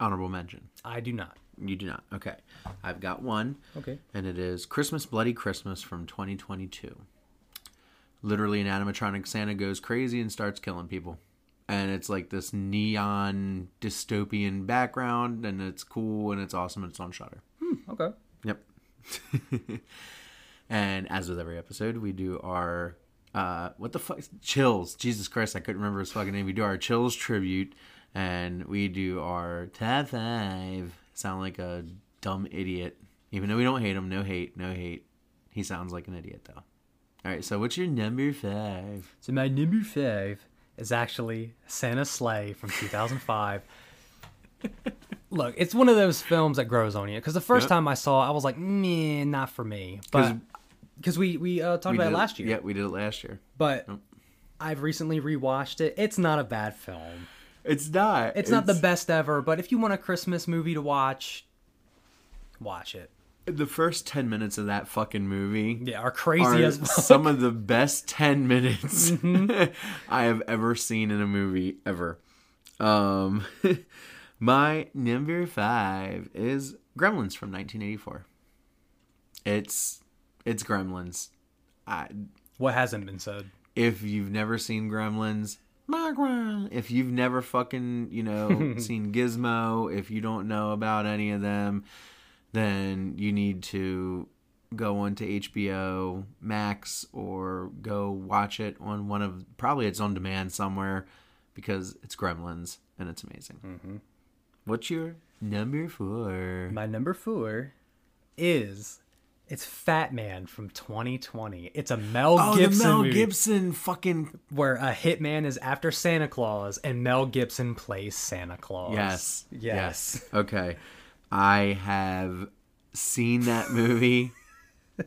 Speaker 2: honorable mention?
Speaker 3: I do not.
Speaker 2: You do not. Okay. I've got one.
Speaker 3: Okay.
Speaker 2: And it is Christmas Bloody Christmas from 2022. Literally, an animatronic Santa goes crazy and starts killing people. And it's like this neon dystopian background, and it's cool and it's awesome and it's on Shudder.
Speaker 3: Hmm, okay.
Speaker 2: Yep. and as with every episode, we do our uh, what the fuck chills. Jesus Christ, I couldn't remember his fucking name. We do our chills tribute, and we do our top five. Sound like a dumb idiot, even though we don't hate him. No hate, no hate. He sounds like an idiot though. All right, so what's your number five?
Speaker 3: So my number five is actually Santa's Slay from 2005. Look, it's one of those films that grows on you. Because the first
Speaker 2: Yep.
Speaker 3: time I saw it, I was like, meh, not for me. But because we we uh, talked
Speaker 2: We
Speaker 3: about it last year.
Speaker 2: Yeah, we did it last year.
Speaker 3: But I've recently rewatched it. It's not a bad film.
Speaker 2: It's not.
Speaker 3: It's, not the best ever. But if you want a Christmas movie to watch, watch it.
Speaker 2: The first 10 minutes of that fucking movie
Speaker 3: Yeah, are crazy
Speaker 2: are
Speaker 3: as fuck.
Speaker 2: some of the best 10 minutes I have ever seen in a movie ever. Um my number 5 is Gremlins from 1984. It's it's Gremlins. I
Speaker 3: What hasn't been said?
Speaker 2: if you've never seen Gremlins, Gremlin. If you've never fucking, you know, seen Gizmo, if you don't know about any of them, then you need to go onto HBO Max or go watch it on one of probably it's on demand somewhere because it's Gremlins and it's amazing.
Speaker 3: Mm-hmm.
Speaker 2: What's your number four?
Speaker 3: My number four is it's Fatman from 2020. It's a Mel
Speaker 2: Oh,
Speaker 3: Gibson
Speaker 2: the Mel
Speaker 3: movie
Speaker 2: Gibson fucking
Speaker 3: where a hitman is after Santa Claus and Mel Gibson plays Santa Claus.
Speaker 2: Yes.
Speaker 3: Yes.
Speaker 2: Okay. I have seen that movie.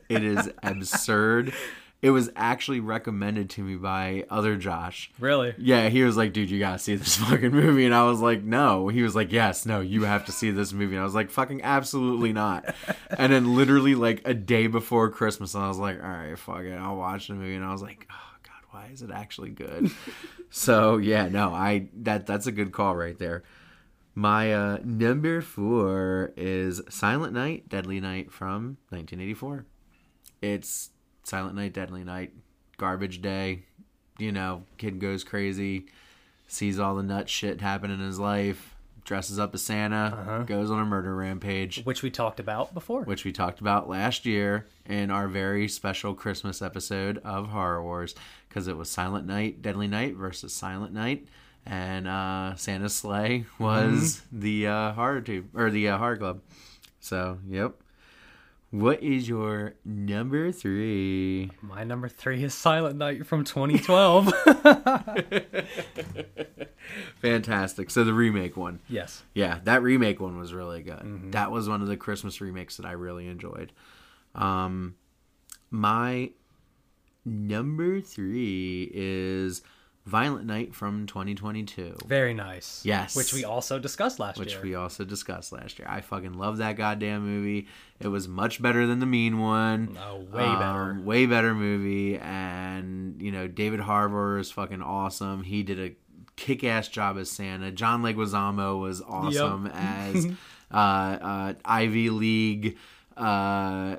Speaker 2: it is absurd. It was actually recommended to me by other Josh.
Speaker 3: Really?
Speaker 2: Yeah, he was like, dude, you gotta see this fucking movie. And I was like, no. He was like, yes, no, you have to see this movie. And I was like, fucking absolutely not. and then literally like a day before Christmas, I was like, all right, fuck it, I'll watch the movie. And I was like, oh, God, why why is it actually good? so yeah, no, I that that's a good call right there. My uh, number four is Silent Night, Deadly Night from 1984. It's Silent Night, Deadly Night, garbage day. You know, kid goes crazy, sees all the nut shit happen in his life, dresses up as Santa, goes on a murder rampage,
Speaker 3: Which we talked about before.
Speaker 2: which we talked about last year in our very special Christmas episode of Horror Wars because it was Silent Night, Deadly Night versus Silent Night, and uh, Santa's Slay was the uh, horror tube or the uh, horror club. So, yep. What is your number three?
Speaker 3: My number three is Silent Night from 2012.
Speaker 2: Fantastic. So the remake one.
Speaker 3: Yes.
Speaker 2: Yeah, that remake one was really good. That was one of the Christmas remakes that I really enjoyed. Um my number 3 is Violent Night from 2022.
Speaker 3: Very nice.
Speaker 2: Yes.
Speaker 3: Which we also discussed last
Speaker 2: which
Speaker 3: year.
Speaker 2: Which we also discussed last year. I fucking love that goddamn movie. It was much better than the mean one.
Speaker 3: Oh, way better.
Speaker 2: Um, way better movie. And you know, David Harbour is fucking awesome. He did a kick-ass job as Santa. John Leguizamo was awesome as uh, uh, Ivy League, uh,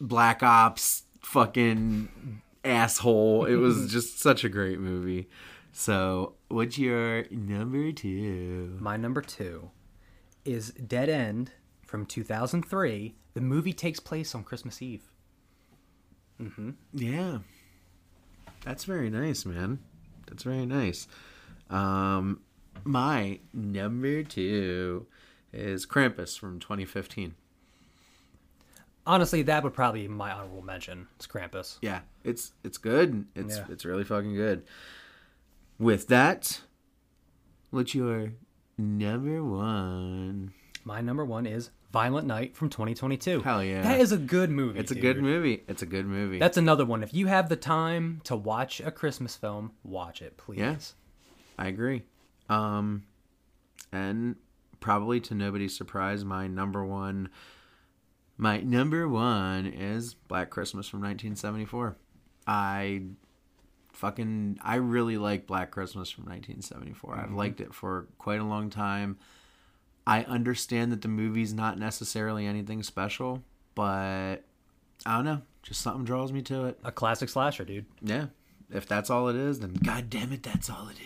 Speaker 2: Black Ops, fucking asshole. It was just such a great movie. So, what's your number two?
Speaker 3: My number two is Dead End from 2003. The movie takes place on Christmas Eve. Mm-hmm.
Speaker 2: Yeah. That's very nice, man. That's very nice. Um, my number two is Krampus from 2015.
Speaker 3: Honestly, that would probably be my honorable mention. It's Krampus.
Speaker 2: Yeah, it's it's good. It's
Speaker 3: Yeah.
Speaker 2: it's really fucking good. With that, what's your number one?
Speaker 3: My number one is Violent Night from 2022.
Speaker 2: Hell yeah.
Speaker 3: That is a good movie.
Speaker 2: It's a
Speaker 3: dude.
Speaker 2: good movie. It's a good movie.
Speaker 3: That's another one. If you have the time to watch a Christmas film, watch it, please.
Speaker 2: Yeah. I agree. Um, and probably to nobody's surprise, my number one, my number one is Black Christmas from 1974. I fucking, I really like Black Christmas from 1974. I've
Speaker 3: Mhm.
Speaker 2: liked it for quite a long time. I understand that the movie's not necessarily anything special, but I don't know. Just something draws me to it.
Speaker 3: A classic slasher, dude.
Speaker 2: Yeah. If that's all it is, then god damn it, that's all it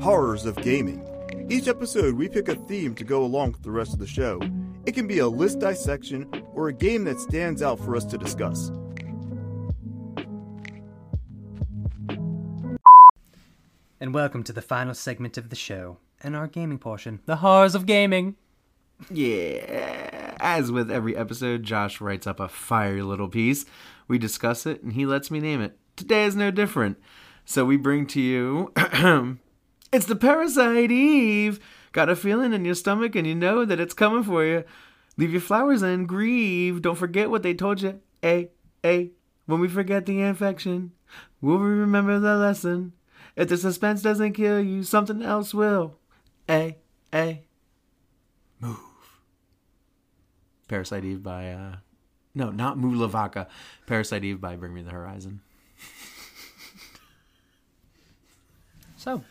Speaker 1: Horrors of Gaming. Each episode, we pick a theme to go along with the rest of the show. It can be a list dissection or a game that stands out for us to discuss.
Speaker 3: And welcome to the final segment of the show and our gaming portion, the horrors of gaming.
Speaker 2: Yeah. As with every episode, Josh writes up a fiery little piece. We discuss it, and he lets me name it. Today is no different. So we bring to you. it's the Parasite Eve. Got a feeling in your stomach, and you know that it's coming for you. Leave your flowers and grieve. Don't forget what they told you. A, A. When we forget the infection, will we remember the lesson? If the suspense doesn't kill you, something else will. A, A. Move. Parasite Eve by, uh, no, not Mulavaka. Parasite Eve by Bring Me the Horizon.
Speaker 3: So,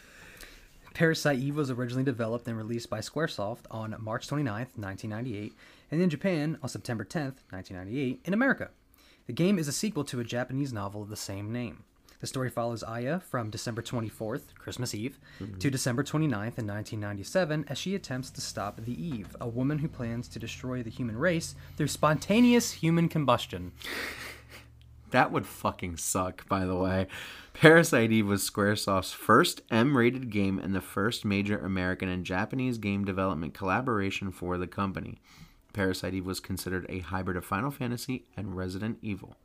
Speaker 3: Parasite Eve was originally developed and released by Squaresoft on March 29th, 1998, and in Japan on September 10th, 1998, in America. The game is a sequel to a Japanese novel of the same name. The story follows Aya from December 24th, Christmas Eve, mm-hmm. to December 29th in 1997 as she attempts to stop the Eve, a woman who plans to destroy the human race through spontaneous human combustion.
Speaker 2: That would fucking suck, by the way. Parasite Eve was Squaresoft's first M rated game and the first major American and Japanese game development collaboration for the company. Parasite Eve was considered a hybrid of Final Fantasy and Resident Evil.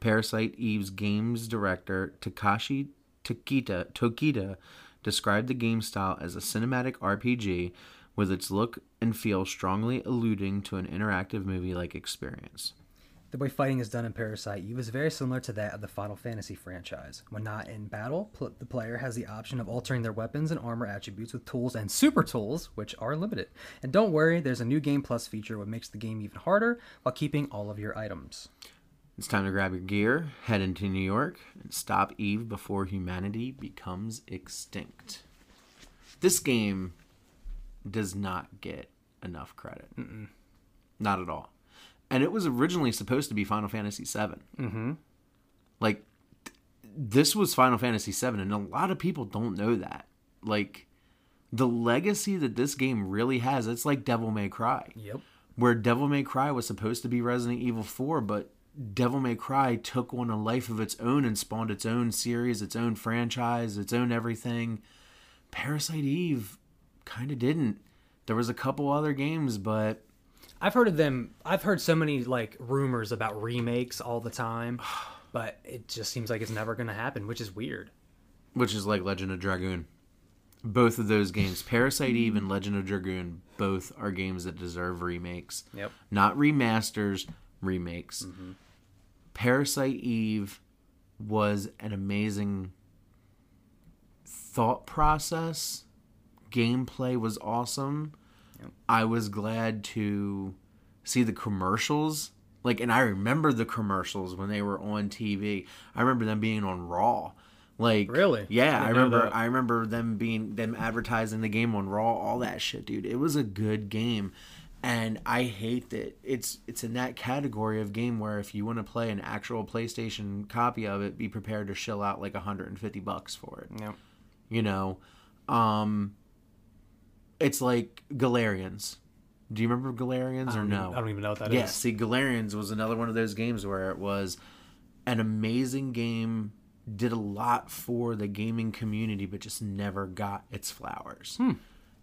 Speaker 2: Parasite Eve's games director Takashi Tokita, Tokita described the game style as a cinematic RPG with its look and feel strongly alluding to an interactive movie like experience.
Speaker 3: The way fighting is done in Parasite Eve is very similar to that of the Final Fantasy franchise. When not in battle, pl- the player has the option of altering their weapons and armor attributes with tools and super tools, which are limited. And don't worry, there's a new Game Plus feature which makes the game even harder while keeping all of your items.
Speaker 2: It's time to grab your gear, head into New York, and stop Eve before humanity becomes extinct. This game does not get enough credit.
Speaker 3: Mm-mm.
Speaker 2: Not at all. And it was originally supposed to be Final Fantasy VII.
Speaker 3: Mm-hmm.
Speaker 2: Like, th- this was Final Fantasy VII, and a lot of people don't know that. Like, the legacy that this game really has, it's like Devil May Cry.
Speaker 3: Yep.
Speaker 2: Where Devil May Cry was supposed to be Resident Evil 4, but Devil May Cry took on a life of its own and spawned its own series, its own franchise, its own everything. Parasite Eve kind of didn't. There was a couple other games, but
Speaker 3: I've heard of them. I've heard so many like rumors about remakes all the time, but it just seems like it's never going to happen, which is weird.
Speaker 2: which is like Legend of Dragoon. Both of those games, Parasite Eve and Legend of Dragoon, both are games that deserve remakes.
Speaker 3: Yep.
Speaker 2: Not remasters, remakes.
Speaker 3: Mm-hmm.
Speaker 2: Parasite Eve was an amazing thought process. Gameplay was awesome. I was glad to see the commercials. Like, and I remember the commercials when they were on TV. I remember them being on Raw. Like,
Speaker 3: Really?
Speaker 2: Yeah,
Speaker 3: I
Speaker 2: I remember.
Speaker 3: that.
Speaker 2: I remember them being them advertising the game on Raw. All that shit, dude. It was a good game, and I hate that it's it's in that category of game where if you want to play an actual PlayStation copy of it, be prepared to shell out like 150 bucks for it.
Speaker 3: Yep.
Speaker 2: You know, um, it's like Galerians. Do you remember
Speaker 3: Galerians
Speaker 2: or no?
Speaker 3: I don't even know what that
Speaker 2: yeah,
Speaker 3: is.
Speaker 2: see, Galerians was another one of those games where it was an amazing game, did a lot for the gaming community, but just never got its flowers.
Speaker 3: Hmm.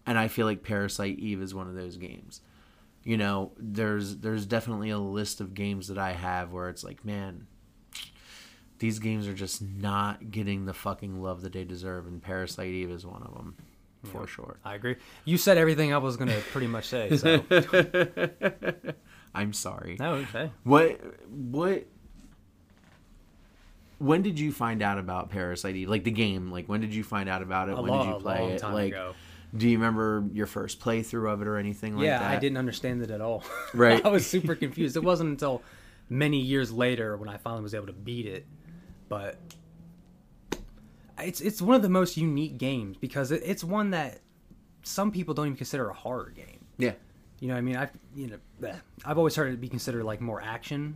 Speaker 2: And I feel like Parasite Eve is one of those games. You know, there's there's definitely a list of games that I have where it's like, man, these games are just not getting the fucking love that they deserve, and Parasite Eve is one of them, for
Speaker 3: Yeah.
Speaker 2: sure.
Speaker 3: I agree. You said everything I was going to pretty much say. So
Speaker 2: I'm sorry.
Speaker 3: No, okay.
Speaker 2: What what when did you find out about Parasite Eve? Like the game, like when did you find out about it?
Speaker 3: A
Speaker 2: when
Speaker 3: long-
Speaker 2: did you play it? like
Speaker 3: ago.
Speaker 2: do you remember your first playthrough of it or anything like
Speaker 3: yeah,
Speaker 2: that?
Speaker 3: I didn't understand it at all.
Speaker 2: Right.
Speaker 3: I was super confused. It wasn't until many years later when I finally was able to beat it. But it's it's one of the most unique games because it, it's one that some people don't even consider a horror game.
Speaker 2: Yeah.
Speaker 3: You know, what I mean, I you know, bleh. I've always heard it be considered like more action,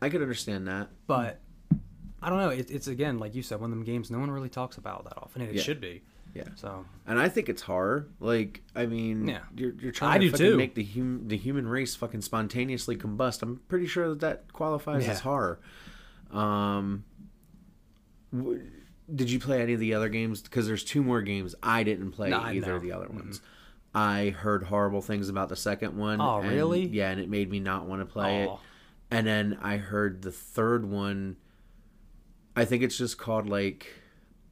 Speaker 2: I could understand that.
Speaker 3: but I don't know. It, it's again, like you said, one of them games no one really talks about that often, and it
Speaker 2: Yeah.
Speaker 3: should be.
Speaker 2: Yeah.
Speaker 3: So
Speaker 2: And I think it's horror. Like, I mean,
Speaker 3: Yeah.
Speaker 2: you're, you're trying
Speaker 3: I
Speaker 2: to fucking
Speaker 3: too.
Speaker 2: make the hum- the human race fucking spontaneously combust. I'm pretty sure that that qualifies
Speaker 3: Yeah.
Speaker 2: as horror. Um, w- did you play any of the other games? Because there's two more games I didn't play
Speaker 3: No,
Speaker 2: either
Speaker 3: know.
Speaker 2: of the other ones. I heard horrible things about the second one.
Speaker 3: Oh,
Speaker 2: and-
Speaker 3: really?
Speaker 2: Yeah, and it made me not want to play
Speaker 3: Aw.
Speaker 2: it. And then I heard the third one. I think it's just called like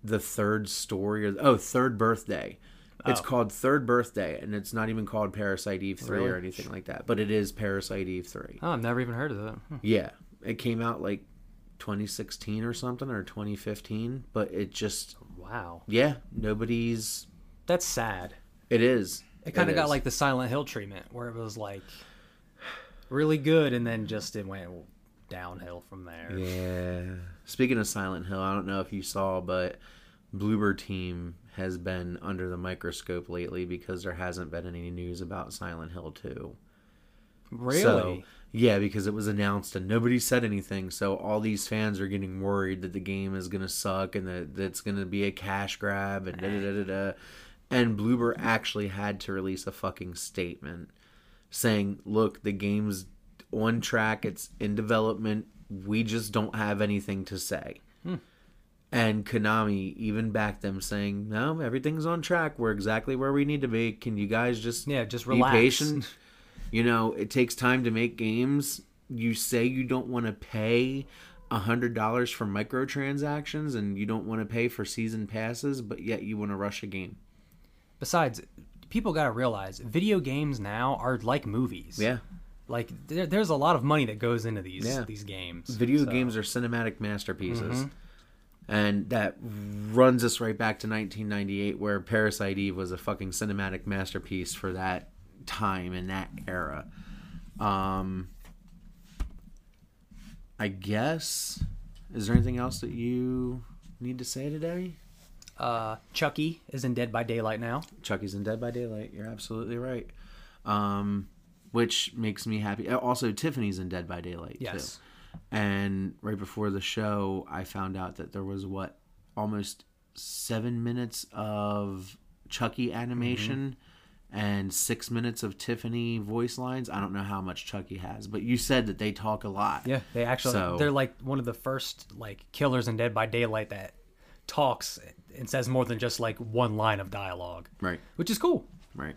Speaker 2: the third story or oh third birthday. It's
Speaker 3: Oh.
Speaker 2: called Third Birthday, and it's not even called Parasite Eve three or anything like that. But it is Parasite Eve three.
Speaker 3: oh, I've never even heard of that. Hmm.
Speaker 2: Yeah, it came out like 2016 or something or 2015. But it just
Speaker 3: Wow,
Speaker 2: yeah, nobody's.
Speaker 3: that's sad.
Speaker 2: It is.
Speaker 3: It kind of got
Speaker 2: is.
Speaker 3: like the Silent Hill treatment, where it was like really good, and then just it went downhill from there.
Speaker 2: Yeah. Speaking of Silent Hill, I don't know if you saw, but Bloober Team has been under the microscope lately because there hasn't been any news about Silent Hill 2.
Speaker 3: Really?
Speaker 2: So, yeah, because it was announced and nobody said anything. So all these fans are getting worried that the game is going to suck and that, that it's going to be a cash grab and da da da da da. And Bloober actually had to release a fucking statement saying, look, the game's on track, it's in development. We just don't have anything to say.
Speaker 3: Hmm.
Speaker 2: And Konami even backed them, saying, "No, everything's on track. We're exactly where we need to be. Can you guys just
Speaker 3: Yeah, just
Speaker 2: be
Speaker 3: relax."
Speaker 2: patient? You know, it takes time to make games. You say you don't want to pay a hundred dollars for microtransactions, and you don't want to pay for season passes, but yet you want to rush a game.
Speaker 3: Besides, people got to realize video games now are like movies.
Speaker 2: Yeah.
Speaker 3: Like there, there's a lot of money that goes into these
Speaker 2: Yeah.
Speaker 3: these games.
Speaker 2: Video
Speaker 3: so-
Speaker 2: games are cinematic masterpieces.
Speaker 3: Mhm.
Speaker 2: And that runs us right back to 1998, where Parasite Eve was a fucking cinematic masterpiece for that time in that era. Um, I guess. Is there anything else that you need to say today?
Speaker 3: Uh, Chucky is in Dead by Daylight now.
Speaker 2: Chucky's in Dead by Daylight. You're absolutely right. Um, which makes me happy. Uh, Also, Tiffany's in Dead by Daylight.
Speaker 3: Yes.
Speaker 2: Too. And right before the show, I found out that there was what almost seven minutes of Chucky animation and six minutes of Tiffany voice lines. I don't know how much Chucky has, but you said that they talk a lot.
Speaker 3: Yeah, they actually
Speaker 2: So-
Speaker 3: they're like one of the first like killers in Dead by Daylight that talks and says more than just like one line of dialogue.
Speaker 2: Right.
Speaker 3: Which is cool.
Speaker 2: Right.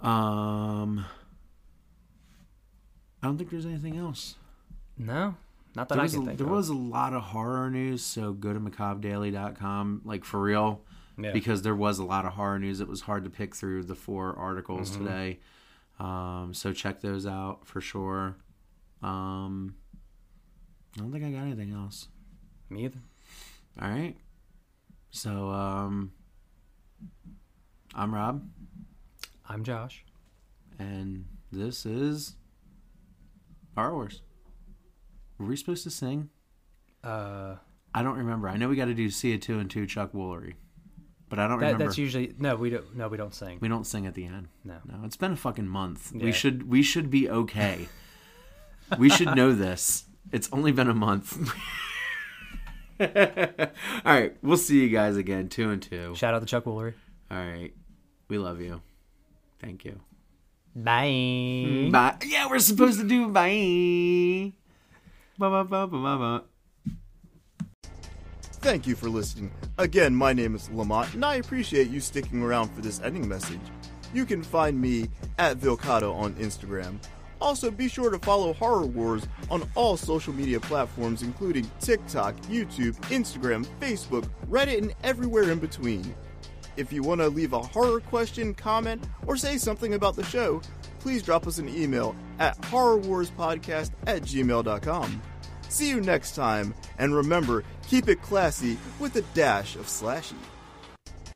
Speaker 2: Um, I don't think there's anything else.
Speaker 3: No, not that
Speaker 2: there
Speaker 3: I can
Speaker 2: a,
Speaker 3: think
Speaker 2: there
Speaker 3: of.
Speaker 2: was a lot of horror news, so go to macabredaily.com, like for real,
Speaker 3: Yeah.
Speaker 2: because there was a lot of horror news. It was hard to pick through the four articles
Speaker 3: Mhm.
Speaker 2: today, um, so check those out for sure. Um, I don't think I got anything else.
Speaker 3: Me either.
Speaker 2: All right, so um, I'm Rob,
Speaker 3: I'm Josh.
Speaker 2: and this is Star Wars. Were we supposed to sing?
Speaker 3: Uh,
Speaker 2: I don't remember. I know we got to do Sia two and two Chuck Woolery, but I don't
Speaker 3: that,
Speaker 2: remember.
Speaker 3: that's usually no. We don't. No, we don't sing.
Speaker 2: we don't sing at the end.
Speaker 3: No.
Speaker 2: no. It's been a fucking month.
Speaker 3: Yeah.
Speaker 2: We should we should be okay. we should know this. It's only been a month. All right, we'll see you guys again. Two and two.
Speaker 3: Shout out to Chuck Woolery.
Speaker 2: All right, we love you. Thank you.
Speaker 3: Bye.
Speaker 2: Bye. Yeah, we're supposed to do bye. Ba ba ba ba ba ba.
Speaker 1: Thank you for listening. Again, my name is Lamont, and I appreciate you sticking around for this ending message. You can find me at Vilcado on Instagram. Also, be sure to follow Horror Wars on all social media platforms, including TikTok, YouTube, Instagram, Facebook, Reddit, and everywhere in between. If you want to leave a horror question, comment, or say something about the show, please drop us an email at horrorwarspodcast at gmail.com. See you next time, and remember, keep it classy with a dash of slashy.